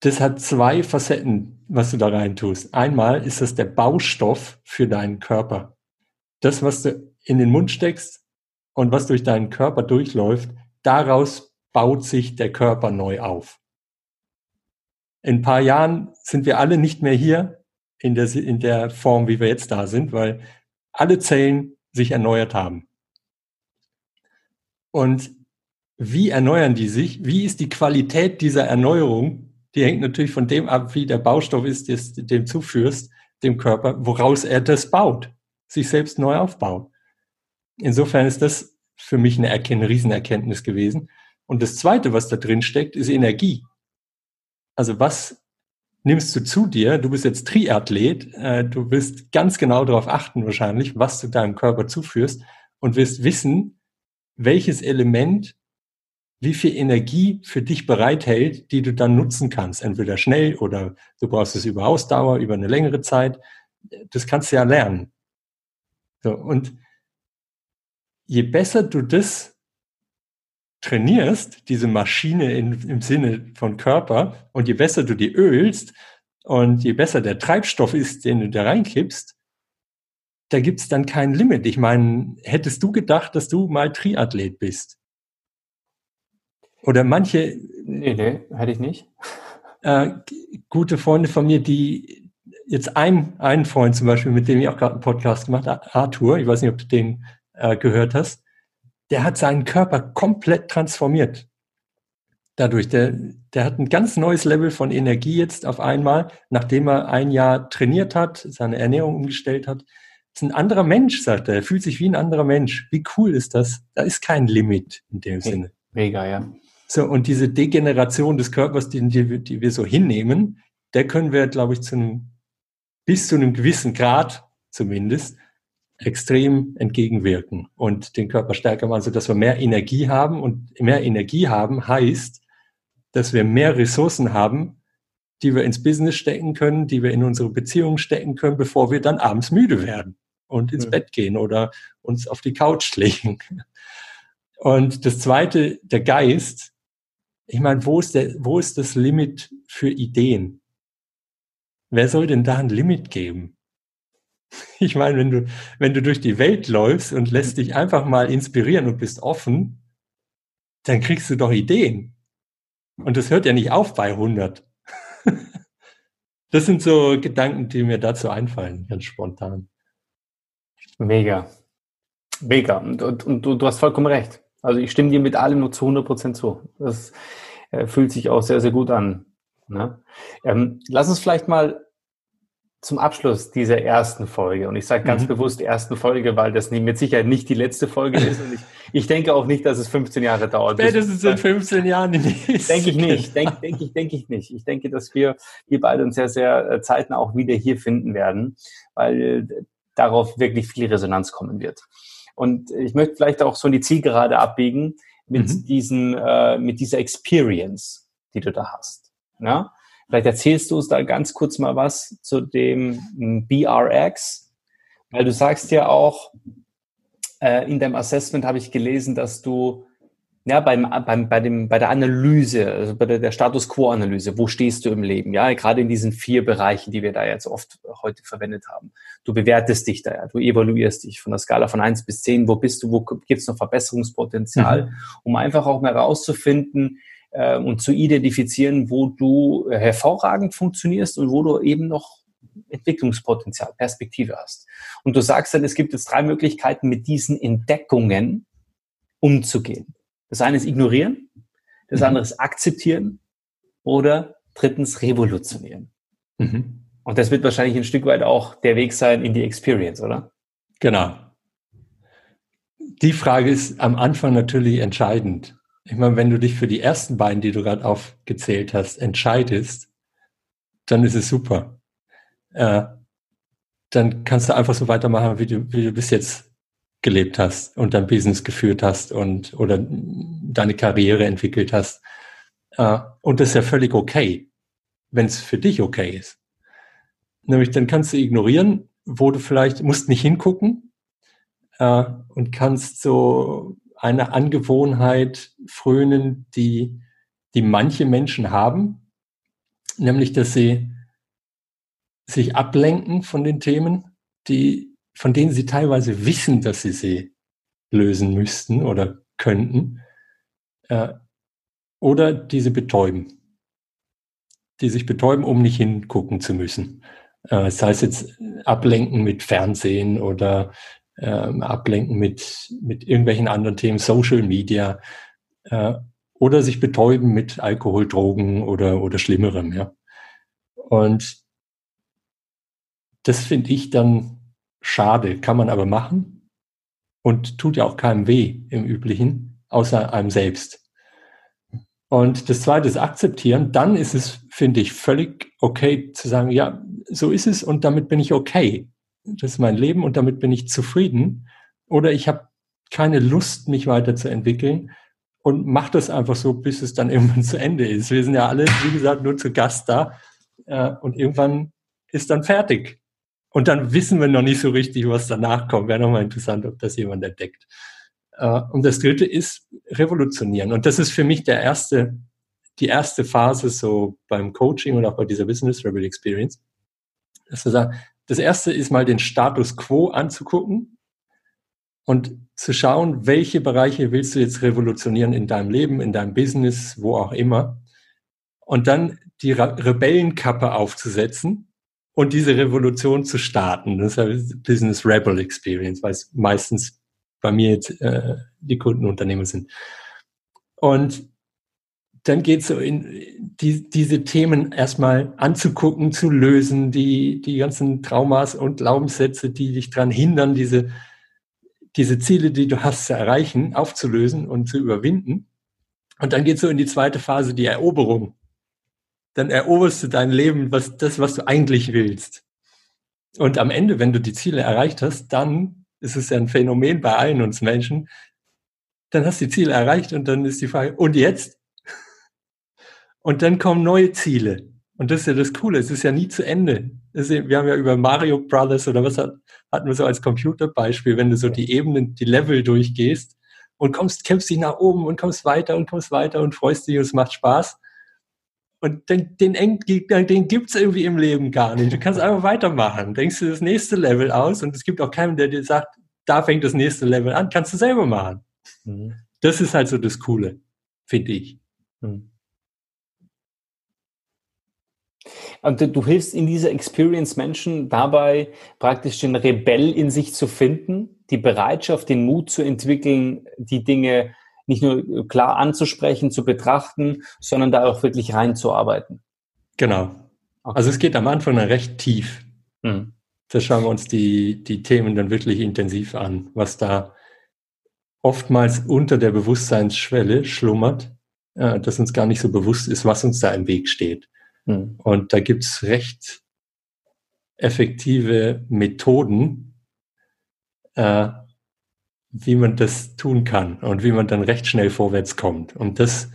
das hat zwei Facetten, was du da rein tust. Einmal ist das der Baustoff für deinen Körper. Das, was du in den Mund steckst und was durch deinen Körper durchläuft, daraus baut sich der Körper neu auf. In ein paar Jahren sind wir alle nicht mehr hier in der, in der Form, wie wir jetzt da sind, weil alle Zellen sich erneuert haben. Und wie erneuern die sich? Wie ist die Qualität dieser Erneuerung? Die hängt natürlich von dem ab, wie der Baustoff ist, des, dem zuführst, dem Körper, woraus er das baut, sich selbst neu aufbaut. Insofern ist das für mich eine, Erken Riesenerkenntnis gewesen. Und das Zweite, was da drin steckt, ist Energie. Also was nimmst du zu dir? Du bist jetzt Triathlet, äh, du wirst ganz genau darauf achten wahrscheinlich, was du deinem Körper zuführst und wirst wissen, welches Element wie viel Energie für dich bereithält, die du dann nutzen kannst. Entweder schnell oder du brauchst es über Ausdauer, über eine längere Zeit. Das kannst du ja lernen. So, und je besser du das trainierst, diese Maschine in, im Sinne von Körper, und je besser du die ölst und je besser der Treibstoff ist, den du da reinkippst, da gibt's dann kein Limit. Ich meine, hättest du gedacht, dass du mal Triathlet bist? Oder manche. Nee, nee, hätte ich nicht. Äh, gute Freunde von mir, die jetzt ein, ein Freund zum Beispiel, mit dem ich auch gerade einen Podcast gemacht habe, Arthur, ich weiß nicht, ob du den äh, gehört hast, der hat seinen Körper komplett transformiert. Dadurch, der, der hat ein ganz neues Level von Energie jetzt auf einmal, nachdem er ein Jahr trainiert hat, seine Ernährung umgestellt hat. Ist ein anderer Mensch, sagt er. Er fühlt sich wie ein anderer Mensch. Wie cool ist das? Da ist kein Limit in dem Sinne. Mega, ja. So, und diese Degeneration des Körpers, die, die, die wir so hinnehmen, der können wir, glaube ich, zu einem, bis zu einem gewissen Grad zumindest extrem entgegenwirken und den Körper stärker machen, sodass wir mehr Energie haben. Und mehr Energie haben heißt, dass wir mehr Ressourcen haben, die wir ins Business stecken können, die wir in unsere Beziehungen stecken können, bevor wir dann abends müde werden und ins ja. Bett gehen oder uns auf die Couch [laughs] legen. Und das zweite, der Geist, ich meine, wo ist, der, wo ist das Limit für Ideen? Wer soll denn da ein Limit geben? [laughs] Ich meine, wenn du, wenn du durch die Welt läufst und lässt dich einfach mal inspirieren und bist offen, dann kriegst du doch Ideen. Und das hört ja nicht auf bei 100. [laughs] Das sind so Gedanken, die mir dazu einfallen, ganz spontan. Mega. Mega. Und, und, und du, du hast vollkommen recht. Also ich stimme dir mit allem nur zu 100 Prozent zu. Das äh, fühlt sich auch sehr, sehr gut an. Ne? Ähm, lass uns vielleicht mal zum Abschluss dieser ersten Folge, und ich sage ganz mhm. bewusst ersten Folge, weil das mit Sicherheit nicht die letzte Folge ist. Und ich, ich denke auch nicht, dass es 15 Jahre dauert. Spätestens in 15 Jahren die nächste. Denke ich nicht. Denke denk ich, denke ich nicht. Ich denke, dass wir, wir beide uns sehr, sehr äh, zeitnah auch wieder hier finden werden, weil äh, darauf wirklich viel Resonanz kommen wird. Und ich möchte vielleicht auch so in die Zielgerade abbiegen mit mhm. diesen, äh, mit dieser Experience, die du da hast. Ja? Vielleicht erzählst du uns da ganz kurz mal was zu dem hm, BRX, weil du sagst ja auch, äh, in deinem Assessment habe ich gelesen, dass du ja, beim, beim, bei, dem, bei der Analyse, also bei der, der Status Quo-Analyse, wo stehst du im Leben? Ja, gerade in diesen vier Bereichen, die wir da jetzt oft heute verwendet haben. Du bewertest dich da, ja, du evaluierst dich von der Skala von eins bis zehn wo bist du, wo gibt's noch Verbesserungspotenzial, mhm. um einfach auch mal rauszufinden äh, und zu identifizieren, wo du äh, hervorragend funktionierst und wo du eben noch Entwicklungspotenzial, Perspektive hast. Und du sagst dann, es gibt jetzt drei Möglichkeiten, mit diesen Entdeckungen umzugehen. Das eine ist ignorieren, das mhm. andere ist akzeptieren oder drittens revolutionieren. Mhm. Und das wird wahrscheinlich ein Stück weit auch der Weg sein in die Experience, oder? Genau. Die Frage ist am Anfang natürlich entscheidend. Ich meine, wenn du dich für die ersten beiden, die du gerade aufgezählt hast, entscheidest, dann ist es super. Äh, dann kannst du einfach so weitermachen, wie du, wie du bis jetzt gelebt hast und dein Business geführt hast und oder deine Karriere entwickelt hast. Äh, und das ist ja völlig okay, wenn es für dich okay ist. Nämlich dann kannst du ignorieren, wo du vielleicht musst nicht hingucken äh, und kannst so eine Angewohnheit frönen, die die manche Menschen haben, nämlich dass sie sich ablenken von den Themen, die von denen sie teilweise wissen, dass sie sie lösen müssten oder könnten, äh, oder diese betäuben, die sich betäuben, um nicht hingucken zu müssen. Äh, das heißt jetzt ablenken mit Fernsehen oder äh, ablenken mit, mit irgendwelchen anderen Themen, Social Media, äh, oder sich betäuben mit Alkohol, Drogen oder, oder Schlimmerem. Ja. Und das finde ich dann schade, kann man aber machen und tut ja auch keinem weh im Üblichen, außer einem selbst. Und das zweite ist akzeptieren. Dann ist es, finde ich, völlig okay zu sagen, ja, so ist es und damit bin ich okay. Das ist mein Leben und damit bin ich zufrieden. Oder ich habe keine Lust, mich weiterzuentwickeln und mache das einfach so, bis es dann [laughs] irgendwann zu Ende ist. Wir sind ja alle, wie gesagt, nur zu Gast da äh, und irgendwann ist dann fertig. Und dann wissen wir noch nicht so richtig, was danach kommt. Wäre nochmal interessant, ob das jemand entdeckt. Äh, und das dritte ist revolutionieren. Und das ist für mich der erste, die erste Phase so beim Coaching und auch bei dieser Business Rebel Experience. Das erste ist mal den Status quo anzugucken und zu schauen, welche Bereiche willst du jetzt revolutionieren in deinem Leben, in deinem Business, wo auch immer. Und dann die Rebellenkappe aufzusetzen und diese Revolution zu starten. Das ist Business Rebel Experience, weil es meistens bei mir jetzt äh, die Kundenunternehmer sind. Und dann geht es so in die, diese Themen erstmal anzugucken, zu lösen, die, die ganzen Traumas und Glaubenssätze, die dich daran hindern, diese, diese Ziele, die du hast, zu erreichen, aufzulösen und zu überwinden. Und dann geht es so in die zweite Phase, die Eroberung. Dann eroberst du dein Leben, was, das, was du eigentlich willst. Und am Ende, wenn du die Ziele erreicht hast, dann ist es ja ein Phänomen bei allen uns Menschen, dann hast du die Ziele erreicht und dann ist die Frage, und jetzt? Und dann kommen neue Ziele. Und das ist ja das Coole, es ist ja nie zu Ende. Wir haben ja über Mario Brothers oder was hat, hatten wir so als Computerbeispiel, wenn du so die Ebenen, die Level durchgehst und kommst, kämpfst dich nach oben und kommst weiter und kommst weiter und freust dich und es macht Spaß. Und den, den, den gibt's irgendwie im Leben gar nicht. Du kannst einfach weitermachen. Denkst du das nächste Level aus und es gibt auch keinen, der dir sagt, da fängt das nächste Level an. Kannst du selber machen. Mhm. Das ist halt so das Coole, finde ich. Mhm. Und du hilfst in dieser Experience Menschen dabei, praktisch den Rebell in sich zu finden, die Bereitschaft, den Mut zu entwickeln, die Dinge nicht nur klar anzusprechen, zu betrachten, sondern da auch wirklich reinzuarbeiten. Genau. Okay. Also es geht am Anfang recht tief. Mhm. Da schauen wir uns die, die Themen dann wirklich intensiv an, was da oftmals unter der Bewusstseinsschwelle schlummert, äh, dass uns gar nicht so bewusst ist, was uns da im Weg steht. Mhm. Und da gibt's recht effektive Methoden, äh, wie man das tun kann und wie man dann recht schnell vorwärts kommt. Und das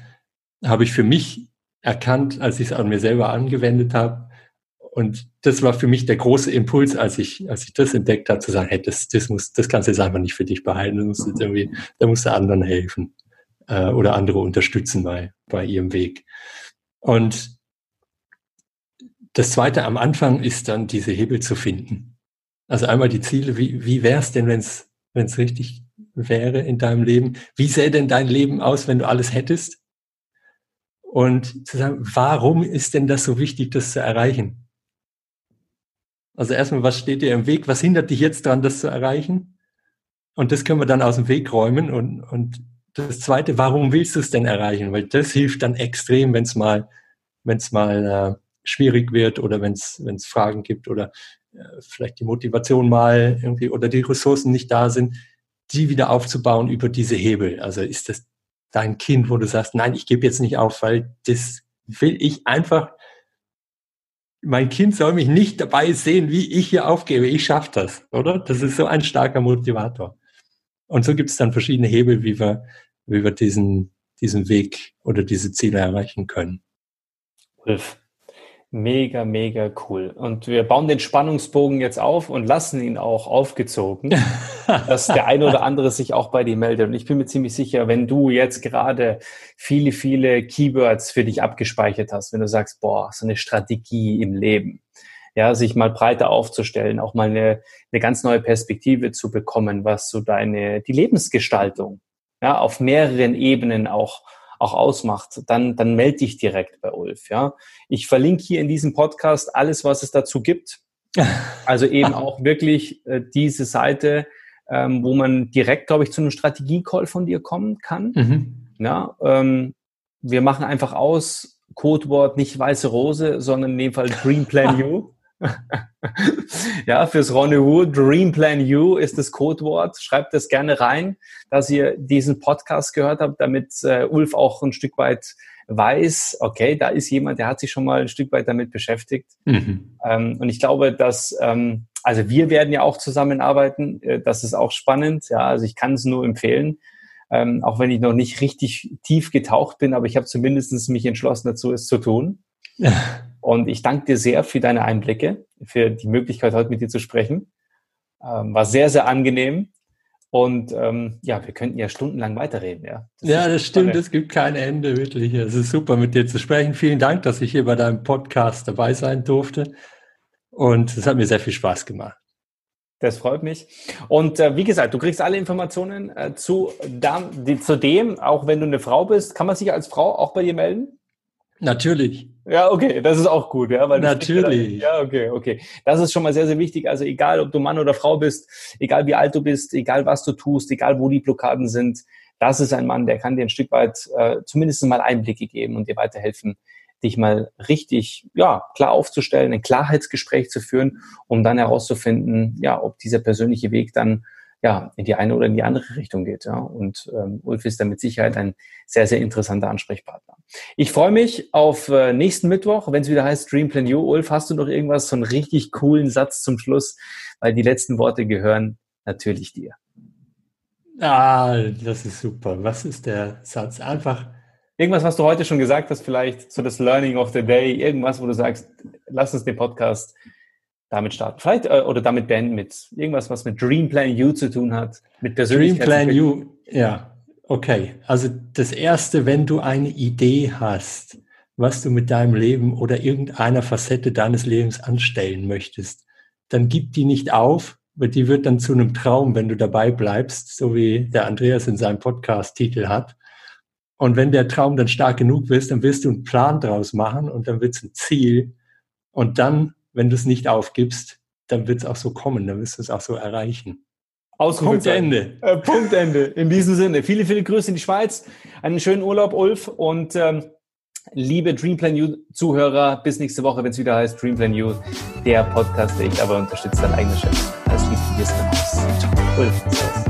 habe ich für mich erkannt, als ich es an mir selber angewendet habe. Und das war für mich der große Impuls, als ich, als ich das entdeckt habe, zu sagen, hey, das, das muss, das kannst du jetzt einfach nicht für dich behalten, du musst jetzt irgendwie, da musst du anderen helfen äh, oder andere unterstützen bei, bei ihrem Weg. Und das zweite am Anfang ist dann diese Hebel zu finden. Also einmal die Ziele, wie, wie wäre es denn, wenn es richtig wäre in deinem Leben. Wie sähe denn dein Leben aus, wenn du alles hättest? Und zu sagen, warum ist denn das so wichtig, das zu erreichen? Also erstmal, was steht dir im Weg? Was hindert dich jetzt daran, das zu erreichen? Und das können wir dann aus dem Weg räumen. Und, und das Zweite, warum willst du es denn erreichen? Weil das hilft dann extrem, wenn es mal, wenn es mal äh, schwierig wird oder wenn es wenn es Fragen gibt oder äh, vielleicht die Motivation mal irgendwie oder die Ressourcen nicht da sind, die wieder aufzubauen über diese Hebel. Also ist das dein Kind, wo du sagst, nein, ich gebe jetzt nicht auf, weil das will ich einfach, mein Kind soll mich nicht dabei sehen, wie ich hier aufgebe. Ich schaffe das, oder? Das ist so ein starker Motivator. Und so gibt es dann verschiedene Hebel, wie wir, wie wir diesen, diesen Weg oder diese Ziele erreichen können. Mega, mega cool. Und wir bauen den Spannungsbogen jetzt auf und lassen ihn auch aufgezogen, [laughs] dass der eine oder andere sich auch bei dir meldet. Und ich bin mir ziemlich sicher, wenn du jetzt gerade viele, viele Keywords für dich abgespeichert hast, wenn du sagst, boah, so eine Strategie im Leben, ja, sich mal breiter aufzustellen, auch mal eine, eine ganz neue Perspektive zu bekommen, was so deine, die Lebensgestaltung, ja, auf mehreren Ebenen auch auch ausmacht, dann, dann melde dich direkt bei Ulf. Ja? Ich verlinke hier in diesem Podcast alles, was es dazu gibt. [laughs] Also eben auch wirklich äh, diese Seite, ähm, wo man direkt, glaube ich, zu einem Strategie-Call von dir kommen kann. Mhm. Ja, ähm, wir machen einfach aus, Codewort nicht weiße Rose, sondern in dem Fall Dream Plan [laughs] You. [laughs] ja, fürs Rendezvous, Dream Plan You ist das Codewort. Schreibt das gerne rein, dass ihr diesen Podcast gehört habt, damit äh, Ulf auch ein Stück weit weiß, okay, da ist jemand, der hat sich schon mal ein Stück weit damit beschäftigt. Mhm. Ähm, und ich glaube, dass, ähm, also wir werden ja auch zusammenarbeiten. Äh, das ist auch spannend. Ja, also ich kann es nur empfehlen. Ähm, auch wenn ich noch nicht richtig tief getaucht bin, aber ich habe zumindest mich entschlossen dazu, es zu tun. [laughs] Und ich danke dir sehr für deine Einblicke, für die Möglichkeit, heute mit dir zu sprechen. Ähm, war sehr, sehr angenehm. Und ähm, ja, wir könnten ja stundenlang weiterreden, ja. Das ja, das stimmt, es gibt kein Ende, wirklich. Es ist super, mit dir zu sprechen. Vielen Dank, dass ich hier bei deinem Podcast dabei sein durfte. Und es hat mir sehr viel Spaß gemacht. Das freut mich. Und äh, wie gesagt, du kriegst alle Informationen äh, zu, da, die, zu dem, auch wenn du eine Frau bist. Kann man sich als Frau auch bei dir melden? Natürlich. Ja, okay, das ist auch gut, ja. Weil Natürlich. ja, okay, okay. Das ist schon mal sehr, sehr wichtig. Also egal, ob du Mann oder Frau bist, egal wie alt du bist, egal was du tust, egal wo die Blockaden sind, das ist ein Mann, der kann dir ein Stück weit äh, zumindest mal Einblicke geben und dir weiterhelfen, dich mal richtig, ja, klar aufzustellen, ein Klarheitsgespräch zu führen, um dann herauszufinden, ja, ob dieser persönliche Weg dann ja, in die eine oder in die andere Richtung geht. Ja. Und ähm, Ulf ist da mit Sicherheit ein sehr, sehr interessanter Ansprechpartner. Ich freue mich auf äh, nächsten Mittwoch, wenn es wieder heißt Dream Plan You. Ulf, hast du noch irgendwas, so einen richtig coolen Satz zum Schluss? Weil die letzten Worte gehören natürlich dir. Ah, das ist super. Was ist der Satz? Einfach. Irgendwas, was du heute schon gesagt hast, vielleicht so das Learning of the Day, irgendwas, wo du sagst, lass uns den Podcast damit starten. Vielleicht äh, oder damit beenden mit irgendwas, was mit Dream Plan You zu tun hat, mit Persönlichkeit. Dream Plan You, ja, okay. Also das erste, wenn du eine Idee hast, was du mit deinem Leben oder irgendeiner Facette deines Lebens anstellen möchtest, dann gib die nicht auf, weil die wird dann zu einem Traum, wenn du dabei bleibst, so wie der Andreas in seinem Podcast-Titel hat. Und wenn der Traum dann stark genug ist, dann wirst du einen Plan draus machen und dann wird es ein Ziel. Und dann wenn du es nicht aufgibst, dann wird es auch so kommen, dann wirst du es auch so erreichen. Punkt Ende. Äh, Punkt Ende. In diesem Sinne. Viele, viele Grüße in die Schweiz. Einen schönen Urlaub, Ulf. Und ähm, liebe Dreamplan You Zuhörer, bis nächste Woche, wenn es wieder heißt Dreamplan You, der Podcast, der ich aber unterstütze, dein eigenes Chef. Alles Liebe, Haus. Ulf.